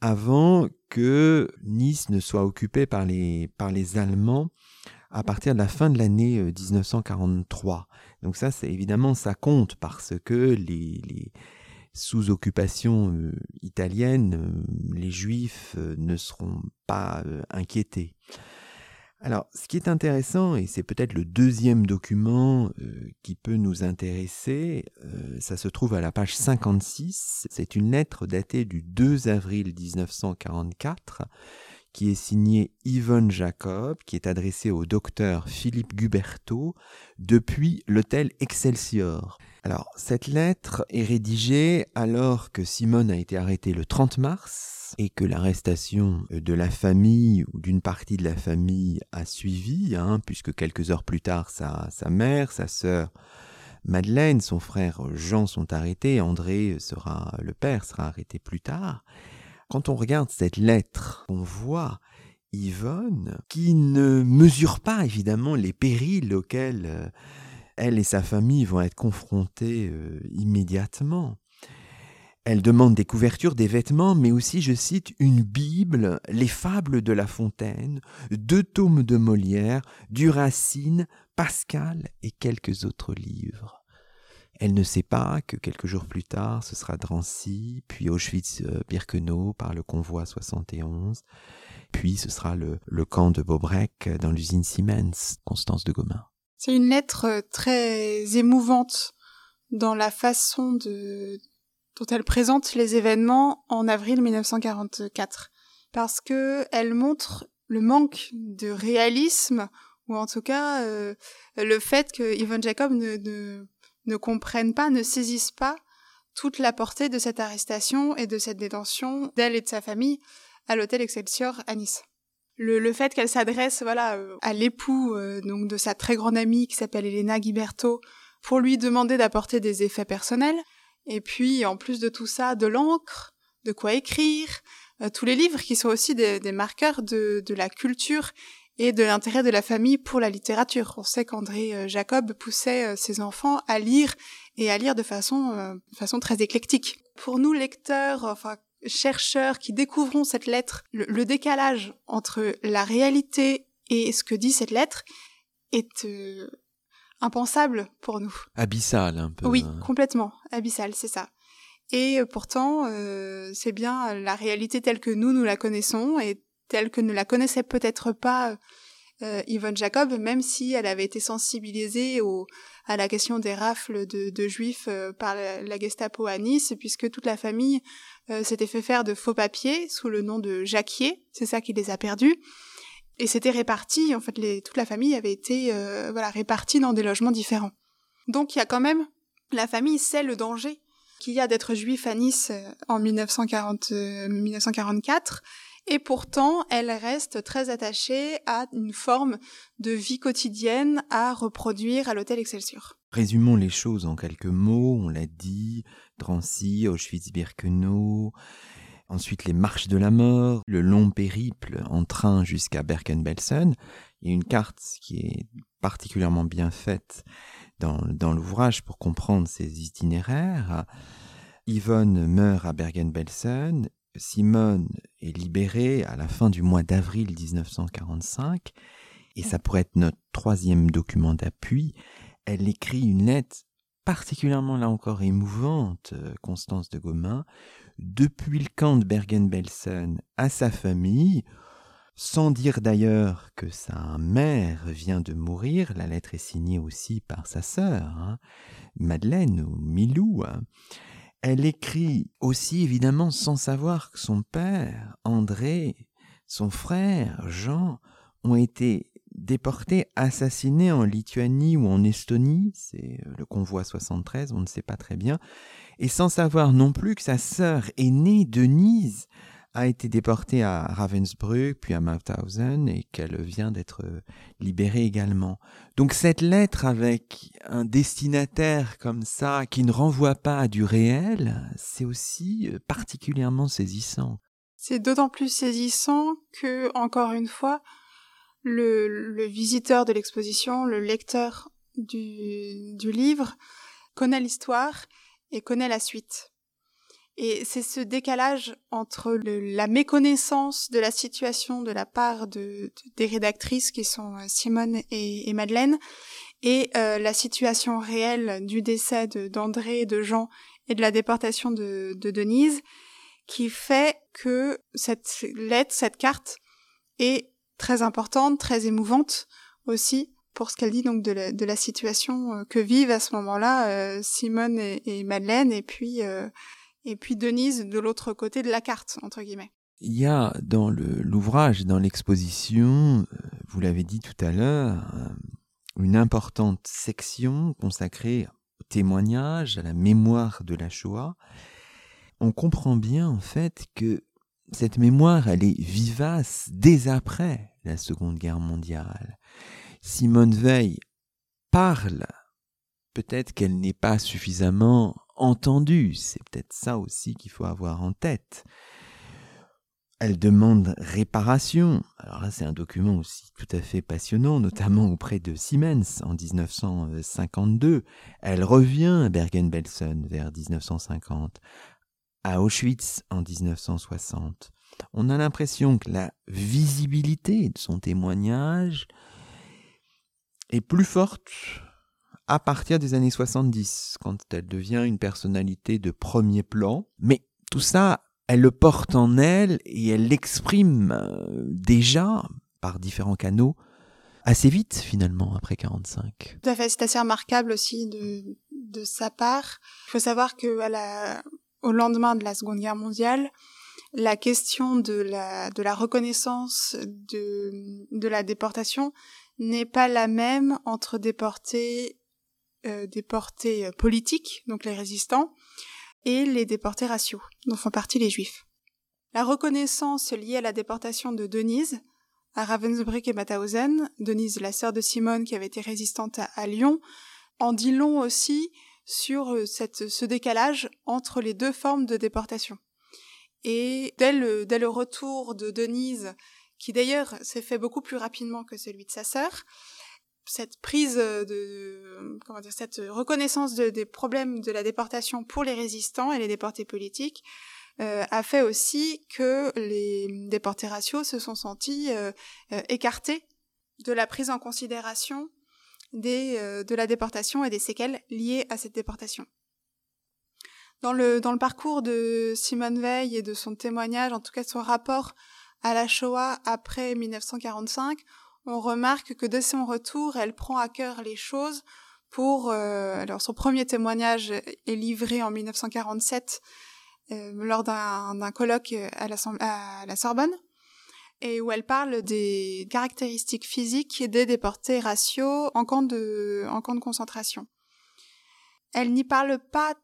avant que Nice ne soit occupée par les, Allemands à partir de la fin de l'année 1943. Euh, Donc ça, c'est évidemment, ça compte parce que les, les sous occupation euh, italienne, euh, les Juifs ne seront pas inquiétés. Alors, ce qui est intéressant, et c'est peut-être le deuxième document euh, qui peut nous intéresser, euh, ça se trouve à la page 56, c'est une lettre datée du 2 avril 1944 qui est signée Yvonne Jacob, qui est adressée au docteur Philippe Guberto depuis l'hôtel Excelsior. Alors, cette lettre est rédigée alors que Simone a été arrêtée le 30 mars et que l'arrestation de la famille ou d'une partie de la famille a suivi, hein, puisque quelques heures plus tard, sa, sa mère, sa sœur Madeleine, son frère Jean sont arrêtés, André sera, le père sera arrêté plus tard. Quand on regarde cette lettre, on voit Yvonne qui ne mesure pas évidemment les périls auxquels euh, elle et sa famille vont être confrontées euh, immédiatement. Elle demande des couvertures, des vêtements, mais aussi, je cite, une Bible, les fables de La Fontaine, deux tomes de Molière, du Racine, Pascal et quelques autres livres. Elle ne sait pas que quelques jours plus tard, ce sera Drancy, puis Auschwitz-Birkenau par le convoi 71, puis ce sera le, camp de Beaubrec dans l'usine Siemens, Constance de Gomain. C'est une lettre très émouvante dans la façon de, dont elle présente les événements en avril 1944. Parce que elle montre le manque de réalisme, ou en tout cas, euh, le fait que Yvonne Jacob ne, ne, ne comprenne pas, ne saisisse pas toute la portée de cette arrestation et de cette détention d'elle et de sa famille à l'hôtel Excelsior à Nice le, le fait qu'elle s'adresse voilà euh, à l'époux euh, donc de sa très grande amie qui s'appelle Elena Guiberto pour lui demander d'apporter des effets personnels et puis en plus de tout ça de l'encre de quoi écrire euh, tous les livres qui sont aussi des, marqueurs de, la culture et de l'intérêt de la famille pour la littérature. On sait qu'André Jacob poussait ses enfants à lire et à lire de façon, façon très éclectique. Pour nous lecteurs, enfin chercheurs qui découvrons cette lettre, le, décalage entre la réalité et ce que dit cette lettre est euh, impensable pour nous. Abyssal un peu. Oui, hein. complètement. Abyssal, c'est ça. Et pourtant, c'est bien la réalité telle que nous, nous la connaissons et telle que ne la connaissait peut-être pas Yvonne Jacob, même si elle avait été sensibilisée au, à la question des rafles de, de juifs par la, Gestapo à Nice, puisque toute la famille s'était fait faire de faux papiers sous le nom de Jacquier, c'est ça qui les a perdus. Et c'était réparti, en fait, toute la famille avait été euh, voilà répartie dans des logements différents. Donc il y a quand même, la famille sait le danger qu'il y a d'être juif à Nice euh, en 1940, 1944, euh, et pourtant elle reste très attachée à une forme de vie quotidienne à reproduire à l'hôtel Excelsior. Résumons les choses en quelques mots, on l'a dit, Drancy, Auschwitz-Birkenau, ensuite les marches de la mort, le long périple en train jusqu'à Bergen-Belsen. Il y a une carte qui est particulièrement bien faite dans, l'ouvrage pour comprendre ces itinéraires. Yvonne meurt à Bergen-Belsen, Simone est libérée à la fin du mois d'avril 1945, et ça pourrait être notre troisième document d'appui. Elle écrit une lettre particulièrement là encore émouvante, euh, Constance de Gomain, depuis le camp de Bergen-Belsen à sa famille, sans dire d'ailleurs que sa mère vient de mourir, la lettre est signée aussi par sa sœur, hein, Madeleine ou Milou. Hein. Elle écrit aussi évidemment sans savoir que son père, André, son frère, Jean, ont été déportés, assassinés en Lituanie ou en Estonie, c'est le convoi 73, on ne sait pas très bien, et sans savoir non plus que sa sœur aînée, Denise, a été déportée à Ravensbrück, puis à Mauthausen, et qu'elle vient d'être libérée également. Donc cette lettre avec un destinataire comme ça, qui ne renvoie pas à du réel, c'est aussi euh, particulièrement saisissant. C'est d'autant plus saisissant que, encore une fois, le, visiteur de l'exposition, le lecteur du livre, connaît l'histoire et connaît la suite. Et c'est ce décalage entre la méconnaissance de la situation de la part de, des rédactrices qui sont euh, Simone et, Madeleine et euh, la situation réelle du décès d'André, de, Jean et de la déportation de, de Denise qui fait que cette lettre, cette carte est très importante, très émouvante aussi pour ce qu'elle dit donc de la, situation euh, que vivent à ce moment-là euh, Simone et, Madeleine et puis euh, et puis Denise de l'autre côté de la carte entre guillemets. Il y a dans l'ouvrage, dans l'exposition, vous l'avez dit tout à l'heure, une importante section consacrée au témoignage, à la mémoire de la Shoah. On comprend bien en fait que cette mémoire, elle est vivace dès après la Seconde Guerre mondiale. Simone Veil parle, peut-être qu'elle n'est pas suffisamment entendue, c'est peut-être ça aussi qu'il faut avoir en tête. Elle demande réparation. Alors là, c'est un document aussi tout à fait passionnant, notamment auprès de Siemens en 1952. Elle revient à Bergen-Belsen vers 1950 à Auschwitz en 1960. On a l'impression que la visibilité de son témoignage est plus forte à partir des années 70, quand elle devient une personnalité de premier plan. Mais tout ça, elle le porte en elle et elle l'exprime euh, déjà par différents canaux assez vite finalement après 45. Tout à fait, c'est assez remarquable aussi de, sa part. Il faut savoir que lendemain de la Seconde Guerre mondiale, la question de la, reconnaissance de la déportation n'est pas la même entre euh, déportés politiques, donc les résistants, et les déportés raciaux, dont font partie les juifs. La reconnaissance liée à la déportation de Denise, à Ravensbrück et Mauthausen, Denise, la sœur de Simone qui avait été résistante à, à Lyon, en dit long aussi sur euh, cette, ce décalage entre les deux formes de déportation. Et dès le, dès le retour de Denise, qui d'ailleurs s'est fait beaucoup plus rapidement que celui de sa sœur, cette prise de, comment dire, cette reconnaissance de, des problèmes de la déportation pour les résistants et les déportés politiques euh, a fait aussi que les déportés raciaux se sont sentis euh, écartés de la prise en considération euh, de la déportation et des séquelles liées à cette déportation. Dans le, dans le parcours de Simone Veil et de son témoignage, en tout cas son rapport à la Shoah après 1945, on remarque que de son retour, elle prend à cœur les choses pour... Euh, alors son premier témoignage est livré en 1947 euh, lors d'un colloque à la, à la Sorbonne et où elle parle des caractéristiques physiques des déportés raciaux en camp de, en camp de concentration. Elle n'y parle pas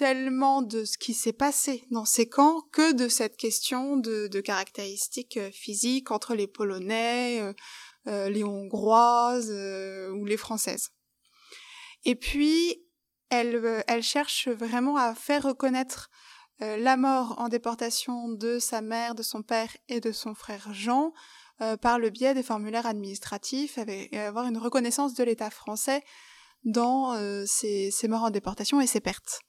tellement de ce qui s'est passé dans ces camps que de cette question de, caractéristiques euh, physiques entre les Polonais, euh, euh, les Hongroises ou les Françaises. Et puis, elle, cherche vraiment à faire reconnaître la mort en déportation de sa mère, de son père et de son frère Jean par le biais des formulaires administratifs et avoir une reconnaissance de l'État français dans ces, ces morts en déportation et ses pertes.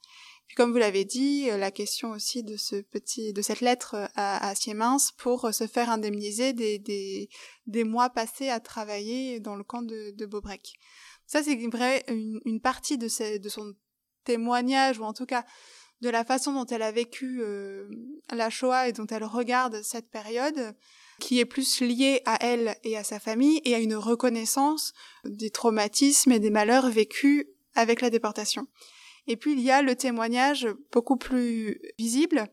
Puis comme vous l'avez dit, euh, la question aussi de ce petit, de cette lettre euh, à, à Siemens pour euh, se faire indemniser des, des, des mois passés à travailler dans le camp de, de Beaubrec. Ça, c'est une, une partie de, ce, de son témoignage, ou en tout cas de la façon dont elle a vécu la Shoah et dont elle regarde cette période, qui est plus liée à elle et à sa famille et à une reconnaissance des traumatismes et des malheurs vécus avec la déportation. Et puis il y a le témoignage beaucoup plus visible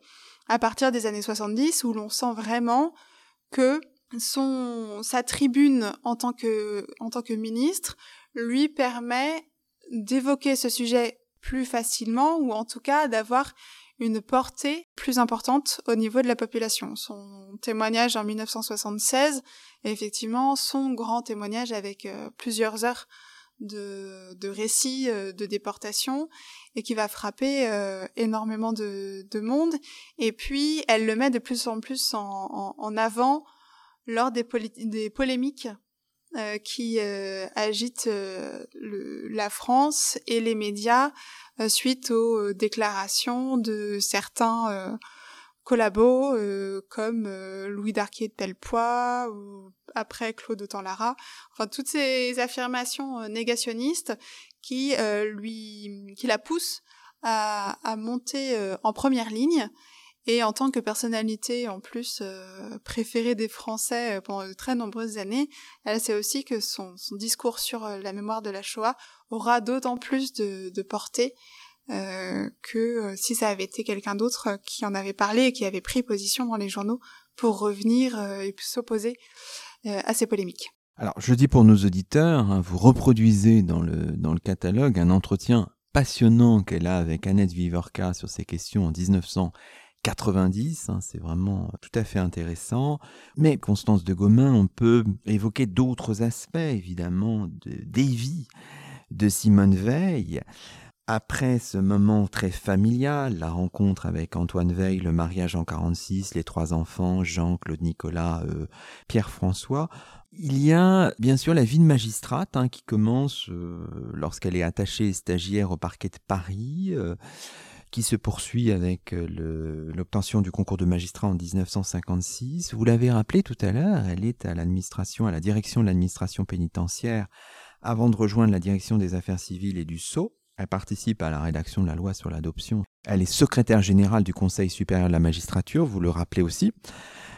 à partir des années 70 où l'on sent vraiment que son sa tribune en tant que en tant que ministre lui permet d'évoquer ce sujet plus facilement ou en tout cas d'avoir une portée plus importante au niveau de la population. Son témoignage en 1976 est effectivement son grand témoignage avec euh, plusieurs heures de, de récits euh, de déportation et qui va frapper euh, énormément de, de, monde. Et puis, elle le met de plus en plus en, en, avant lors des, des polémiques euh, qui agitent le, la France et les médias suite aux déclarations de certains collabos euh, comme euh, Louis Darquier de Pellepoix ou après Claude Autant-Lara. Enfin, toutes ces affirmations euh, négationnistes qui lui, qui la poussent à, à monter en première ligne. Et en tant que personnalité en plus préférée des Français pendant de très nombreuses années, elle sait aussi que son, son discours sur la mémoire de la Shoah aura d'autant plus de, de portée euh, que euh, si ça avait été quelqu'un d'autre euh, qui en avait parlé et qui avait pris position dans les journaux pour revenir et s'opposer à ces polémiques. Alors, je dis pour nos auditeurs, hein, vous reproduisez dans le, dans le catalogue un entretien passionnant qu'elle a avec Annette Vivorca sur ces questions en 1990. Hein, c'est vraiment tout à fait intéressant. Mais Constance de Gomain, on peut évoquer d'autres aspects, évidemment, de, des vies de Simone Veil. Après ce moment très familial, la rencontre avec Antoine Veil, le mariage en 46, les trois enfants, Jean, Claude Nicolas, euh, Pierre-François, il y a bien sûr la vie de magistrate hein, qui commence euh, lorsqu'elle est attachée stagiaire au parquet de Paris, euh, qui se poursuit avec l'obtention du concours de magistrat en 1956. Vous l'avez rappelé tout à l'heure, elle est à l'administration, à la direction de l'administration pénitentiaire avant de rejoindre la direction des affaires civiles et du Sceau. Elle participe à la rédaction de la loi sur l'adoption. Elle est secrétaire générale du Conseil supérieur de la magistrature, vous le rappelez aussi.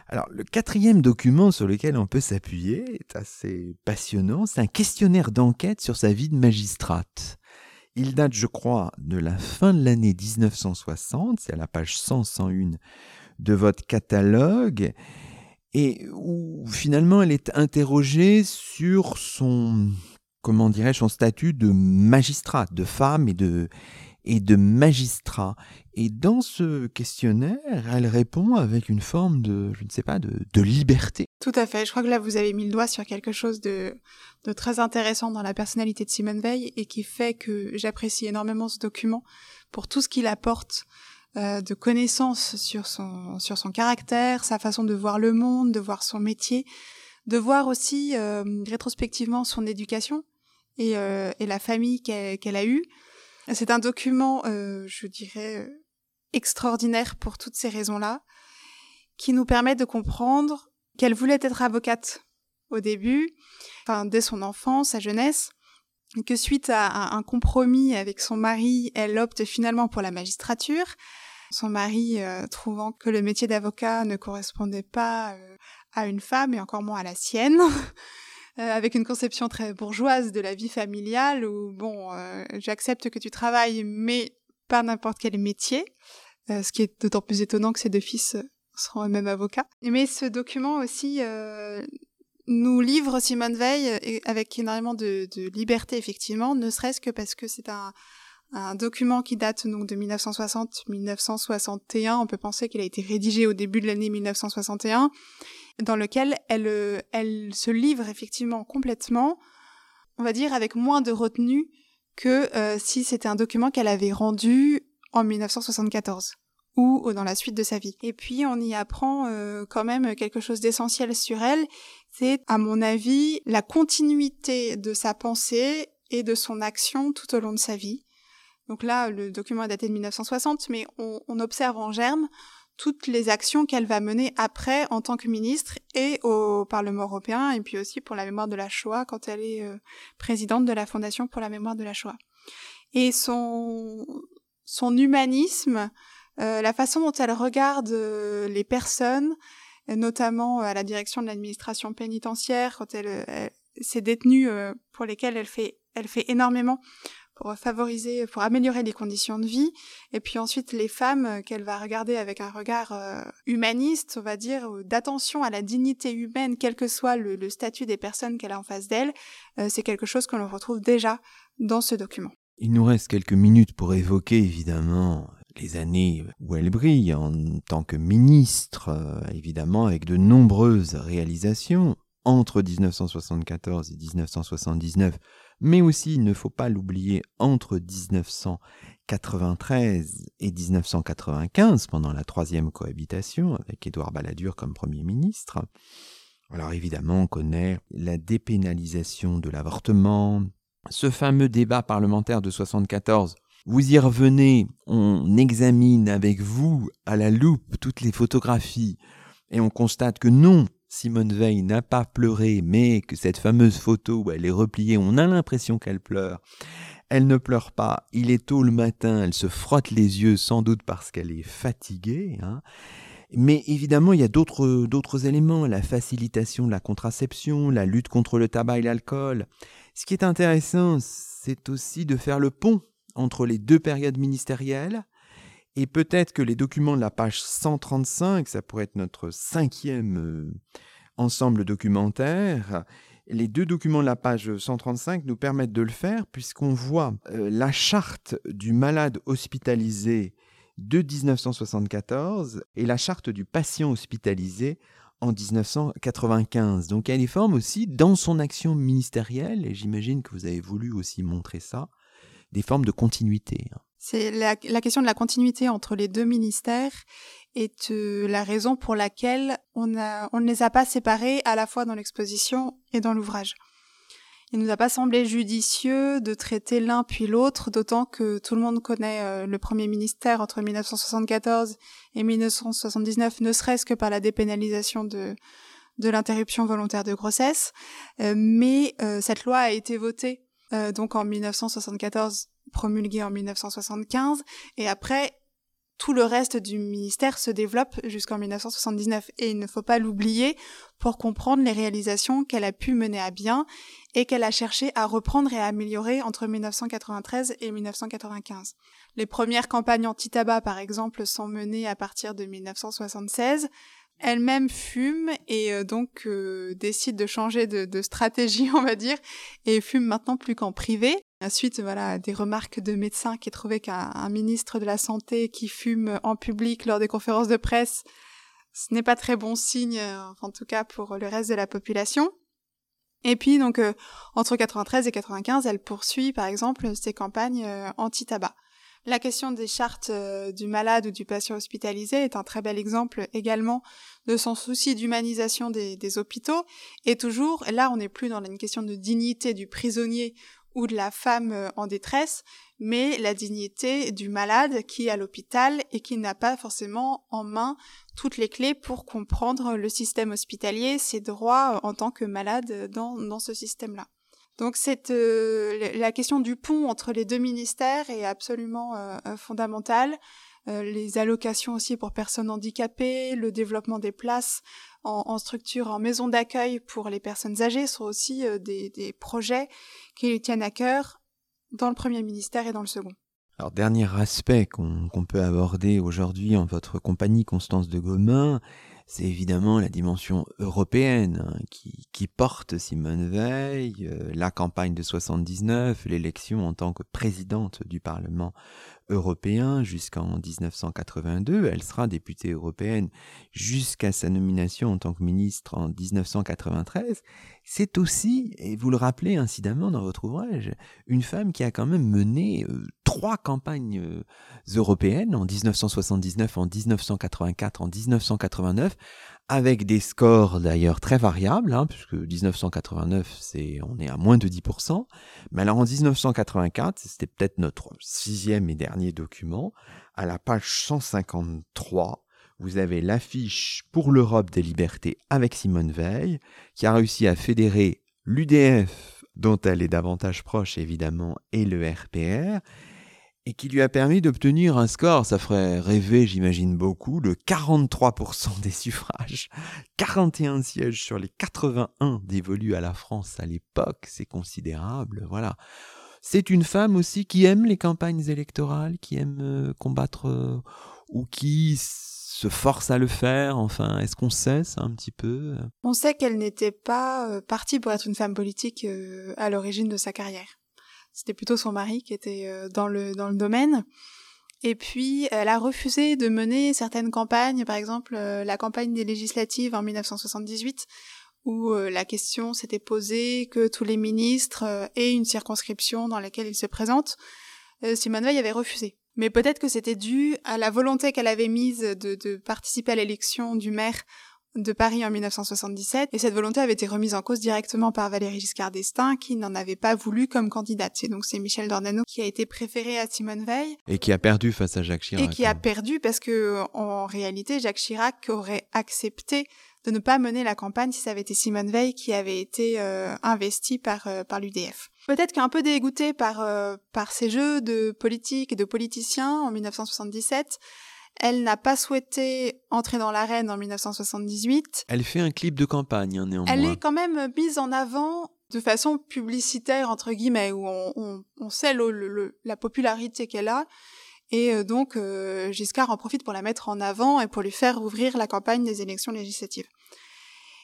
Alors, le quatrième document sur lequel on peut s'appuyer est assez passionnant. C'est un questionnaire d'enquête sur sa vie de magistrate. Il date, je crois, de la fin de l'année 1960. C'est à la page 100-101 de votre catalogue. Et où finalement elle est interrogée sur son comment dirais-je, son statut de magistrat, de femme et de, et de magistrat. Et dans ce questionnaire, elle répond avec une forme de, je ne sais pas, de, de liberté. Tout à fait. Je crois que là, vous avez mis le doigt sur quelque chose de, de très intéressant dans la personnalité de Simone Veil et qui fait que j'apprécie énormément ce document pour tout ce qu'il apporte euh, de connaissances sur son, sur son caractère, sa façon de voir le monde, de voir son métier, de voir aussi euh, rétrospectivement son éducation et, euh, la famille qu'elle a eue. C'est un document, euh, je dirais, extraordinaire pour toutes ces raisons-là, qui nous permet de comprendre qu'elle voulait être avocate au début, enfin dès son enfance, sa jeunesse, que suite à un compromis avec son mari, elle opte finalement pour la magistrature. Son mari, trouvant que le métier d'avocat ne correspondait pas à une femme et encore moins à la sienne, avec une conception très bourgeoise de la vie familiale où, bon, j'accepte que tu travailles, mais pas n'importe quel métier. Euh, ce qui est d'autant plus étonnant que ces deux fils euh, seront eux-mêmes avocats. Mais ce document aussi euh, nous livre Simone Veil avec énormément de, liberté, effectivement, ne serait-ce que parce que c'est un, document qui date donc de 1960-1961. On peut penser qu'il a été rédigé au début de l'année 1961, dans lequel elle, elle se livre effectivement complètement, on va dire, avec moins de retenue que si c'était un document qu'elle avait rendu en 1974 ou dans la suite de sa vie. Et puis on y apprend euh, quand même quelque chose d'essentiel sur elle, c'est à mon avis la continuité de sa pensée et de son action tout au long de sa vie. Donc là, le document est daté de 1960, mais on, observe en germe toutes les actions qu'elle va mener après en tant que ministre et au Parlement européen, et puis aussi pour la mémoire de la Shoah quand elle est euh, présidente de la Fondation pour la mémoire de la Shoah. Et son, son humanisme, euh, la façon dont elle regarde euh, les personnes, notamment à la direction de l'administration pénitentiaire, quand elle, elle ces détenus euh, pour lesquels elle fait, elle fait énormément pour favoriser, pour améliorer les conditions de vie, et puis ensuite les femmes qu'elle va regarder avec un regard humaniste, on va dire, d'attention à la dignité humaine, quel que soit le, statut des personnes qu'elle a en face d'elle, c'est quelque chose que l'on retrouve déjà dans ce document. Il nous reste quelques minutes pour évoquer évidemment les années où elle brille en tant que ministre, euh, évidemment avec de nombreuses réalisations entre 1974 et 1979, mais aussi, il ne faut pas l'oublier, entre 1993 et 1995, pendant la troisième cohabitation, avec Édouard Balladur comme Premier ministre. Alors évidemment, on connaît la dépénalisation de l'avortement, ce fameux débat parlementaire de 74, vous y revenez, on examine avec vous à la loupe toutes les photographies et on constate que non, Simone Veil n'a pas pleuré, mais que cette fameuse photo où elle est repliée, on a l'impression qu'elle pleure. Elle ne pleure pas, il est tôt le matin, elle se frotte les yeux sans doute parce qu'elle est fatiguée. Hein. Mais évidemment, il y a d'autres, d'autres éléments, la facilitation de la contraception, la lutte contre le tabac et l'alcool. Ce qui est intéressant, c'est aussi de faire le pont entre les deux périodes ministérielles, et peut-être que les documents de la page 135, ça pourrait être notre cinquième euh, ensemble documentaire, les deux documents de la page 135 nous permettent de le faire puisqu'on voit euh, la charte du malade hospitalisé de 1974 et la charte du patient hospitalisé en 1995. Donc elle y forme aussi dans son action ministérielle, et j'imagine que vous avez voulu aussi montrer ça, des formes de continuité. C'est la, question de la continuité entre les deux ministères est euh, la raison pour laquelle on, ne les a pas séparés à la fois dans l'exposition et dans l'ouvrage. Il nous a pas semblé judicieux de traiter l'un puis l'autre, d'autant que tout le monde connaît euh, le premier ministère entre 1974 et 1979, ne serait-ce que par la dépénalisation de, l'interruption volontaire de grossesse. Euh, mais euh, cette loi a été votée donc en 1974, promulguée en 1975, et après tout le reste du ministère se développe jusqu'en 1979 et il ne faut pas l'oublier pour comprendre les réalisations qu'elle a pu mener à bien et qu'elle a cherché à reprendre et à améliorer entre 1993 et 1995. Les premières campagnes anti-tabac, par exemple, sont menées à partir de 1976. Elle-même fume et euh, donc euh, décide de changer de, de, stratégie, on va dire, et fume maintenant plus qu'en privé. Ensuite, voilà, des remarques de médecins qui trouvaient qu'un ministre de la Santé qui fume en public lors des conférences de presse, ce n'est pas très bon signe, euh, en tout cas pour le reste de la population. Et puis donc euh, entre 93 et 95, elle poursuit par exemple ses campagnes euh, anti-tabac. La question des chartes du malade ou du patient hospitalisé est un très bel exemple également de son souci d'humanisation des, hôpitaux. Et toujours, là on n'est plus dans une question de dignité du prisonnier ou de la femme euh, en détresse, mais la dignité du malade qui est à l'hôpital et qui n'a pas forcément en main toutes les clés pour comprendre le système hospitalier, ses droits euh, en tant que malade dans, dans ce système-là. Donc cette, la question du pont entre les deux ministères est absolument fondamentale. les allocations aussi pour personnes handicapées, le développement des places en, structure, en maison d'accueil pour les personnes âgées sont aussi des, des projets qui lui tiennent à cœur dans le premier ministère et dans le second. Alors, dernier aspect qu'on peut aborder aujourd'hui en votre compagnie, Constance de Gomin, c'est évidemment la dimension européenne hein, qui, porte Simone Veil, euh, la campagne de 79, l'élection en tant que présidente du Parlement européen jusqu'en 1982. Elle sera députée européenne jusqu'à sa nomination en tant que ministre en 1993. C'est aussi, et vous le rappelez incidemment dans votre ouvrage, une femme qui a quand même mené euh, trois campagnes euh, européennes en 1979, en 1984, en 1989, avec des scores d'ailleurs très variables, hein, puisque 1989, c'est, on est à moins de 10%. Mais alors en 1984, c'était peut-être notre sixième et dernier document, à la page 153, vous avez l'affiche pour l'Europe des libertés avec Simone Veil, qui a réussi à fédérer l'UDF, dont elle est davantage proche évidemment, et le RPR, et qui lui a permis d'obtenir un score, ça ferait rêver, j'imagine beaucoup, de 43% des suffrages, 41 sièges sur les 81 dévolus à la France à l'époque, c'est considérable, voilà. C'est une femme aussi qui aime les campagnes électorales, qui aime euh, combattre euh, ou qui se force à le faire Enfin, est-ce qu'on sait ça un petit peu On sait qu'elle n'était pas euh, partie pour être une femme politique à l'origine de sa carrière. C'était plutôt son mari qui était euh, dans le, dans le domaine. Et puis, elle a refusé de mener certaines campagnes, par exemple euh, la campagne des législatives en 1978, où euh, la question s'était posée que tous les ministres aient une circonscription dans laquelle ils se présentent. Simone Veil avait refusé. Mais peut-être que c'était dû à la volonté qu'elle avait mise de, de participer à l'élection du maire de Paris en 1977, et cette volonté avait été remise en cause directement par Valéry Giscard d'Estaing, qui n'en avait pas voulu comme candidate. Et donc c'est Michel Dornano qui a été préféré à Simone Veil. Et qui a perdu face à Jacques Chirac. Et qui a perdu parce que, en réalité, Jacques Chirac aurait accepté de ne pas mener la campagne si ça avait été Simone Veil qui avait été euh, investie par, euh, par l'UDF. Peut-être qu'un peu dégoûté par, euh, par ces jeux de politique et de politiciens en 1977, elle n'a pas souhaité entrer dans l'arène en 1978. Elle fait un clip de campagne, hein, néanmoins. Elle est quand même mise en avant de façon publicitaire, entre guillemets, où on, sait la popularité qu'elle a. Et euh, donc, euh, Giscard en profite pour la mettre en avant et pour lui faire ouvrir la campagne des élections législatives.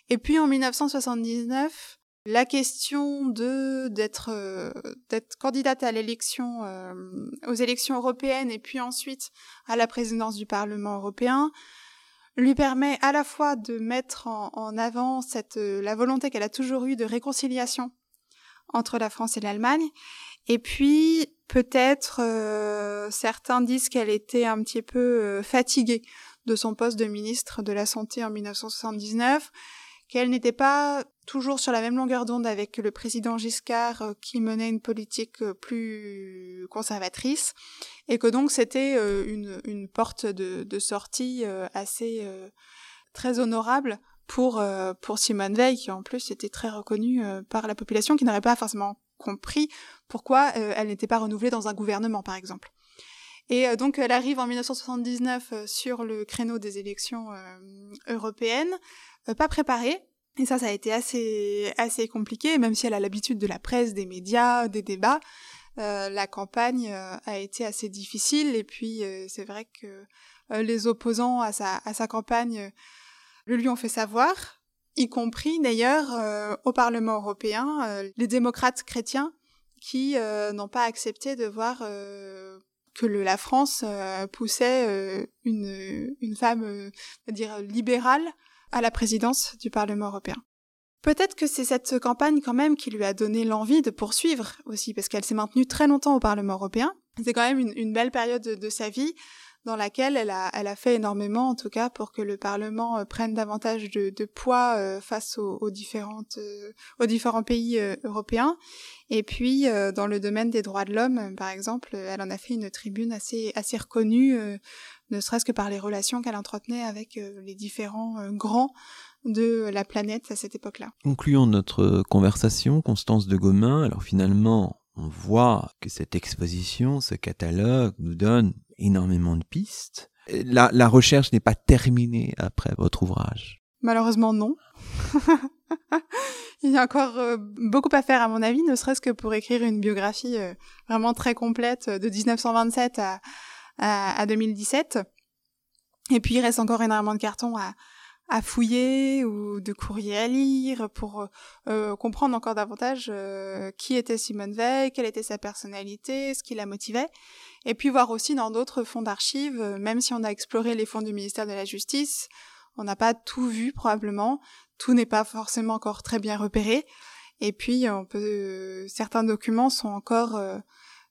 Et puis en 1979, la question de d'être euh, d'être candidate à l'élection euh, aux élections européennes et puis ensuite à la présidence du Parlement européen lui permet à la fois de mettre en, avant cette euh, la volonté qu'elle a toujours eue de réconciliation entre la France et l'Allemagne. Et puis peut-être certains disent qu'elle était un petit peu fatiguée de son poste de ministre de la Santé en 1979 qu'elle n'était pas toujours sur la même longueur d'onde avec le président Giscard euh, qui menait une politique euh, plus conservatrice et que donc c'était euh, une, porte de, de sortie assez très honorable pour pour Simone Veil qui en plus était très reconnue par la population qui n'aurait pas forcément compris pourquoi elle n'était pas renouvelée dans un gouvernement par exemple. Et donc elle arrive en 1979 sur le créneau des élections européennes euh, pas préparée. Et ça, ça a été assez, assez compliqué, même si elle a l'habitude de la presse, des médias, des débats. Euh, la campagne euh, a été assez difficile et puis c'est vrai que les opposants à sa, à sa campagne le lui ont fait savoir, y compris d'ailleurs au Parlement européen, les démocrates chrétiens qui n'ont pas accepté de voir que la France poussait une, une femme, dire libérale à la présidence du Parlement européen. Peut-être que c'est cette campagne quand même qui lui a donné l'envie de poursuivre aussi, parce qu'elle s'est maintenue très longtemps au Parlement européen. C'est quand même une, belle période de, sa vie dans laquelle elle a, fait énormément, en tout cas, pour que le Parlement euh, prenne davantage de, poids euh, face euh, aux différents pays européens. Et puis, dans le domaine des droits de l'homme, par exemple, elle en a fait une tribune assez, reconnue ne serait-ce que par les relations qu'elle entretenait avec les différents grands de la planète à cette époque-là. Concluons notre conversation, Constance de Gomain. Alors finalement, on voit que cette exposition, ce catalogue nous donne énormément de pistes. La, recherche n'est pas terminée après votre ouvrage. Malheureusement, non. Il y a encore euh, beaucoup à faire à mon avis, ne serait-ce que pour écrire une biographie euh, vraiment très complète de 1927 à, à, à 2017. Et puis il reste encore énormément de cartons à, fouiller ou de courriers à lire pour euh, comprendre encore davantage euh, qui était Simone Veil, quelle était sa personnalité, ce qui la motivait, et puis voir aussi dans d'autres fonds d'archives, euh, même si on a exploré les fonds du ministère de la Justice, on n'a pas tout vu probablement, tout n'est pas forcément encore très bien repéré, et puis on peut, certains documents sont encore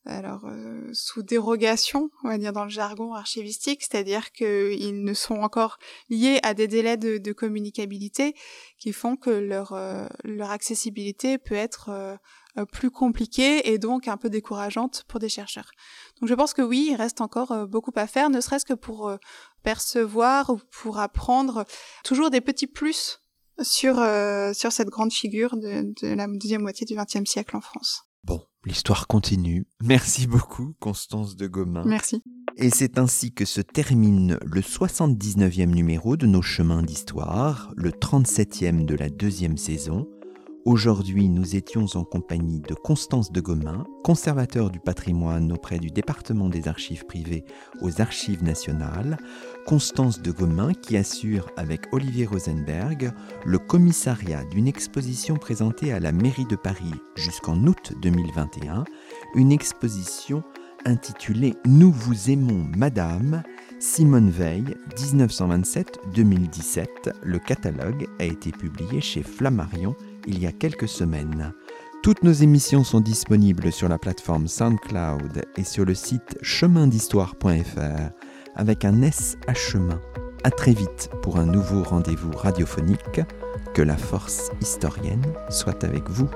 alors euh, sous dérogation, on va dire dans le jargon archivistique, c'est-à-dire qu'ils ne sont encore liés à des délais de, communicabilité qui font que leur euh, leur accessibilité peut être euh, plus compliquée et donc un peu décourageante pour des chercheurs. Donc je pense que oui, il reste encore beaucoup à faire, ne serait-ce que pour percevoir ou pour apprendre toujours des petits plus sur sur cette grande figure de, de la deuxième moitié du XXe siècle en France. L'histoire continue. Merci beaucoup, Constance de Gomain. Merci. Et c'est ainsi que se termine le 79e numéro de nos chemins d'histoire, le 37e de la deuxième saison. Aujourd'hui, nous étions en compagnie de Constance de Gomain, conservateur du patrimoine auprès du département des archives privées aux Archives nationales, Constance de Gomain qui assure avec Olivier Rosenberg le commissariat d'une exposition présentée à la mairie de Paris jusqu'en août 2021, une exposition intitulée Nous vous aimons Madame, Simone Veil, 1927-2017. Le catalogue a été publié chez Flammarion il y a quelques semaines. Toutes nos émissions sont disponibles sur la plateforme SoundCloud et sur le site chemindhistoire.fr avec un S à chemin. À très vite pour un nouveau rendez-vous radiophonique. Que la force historienne soit avec vous.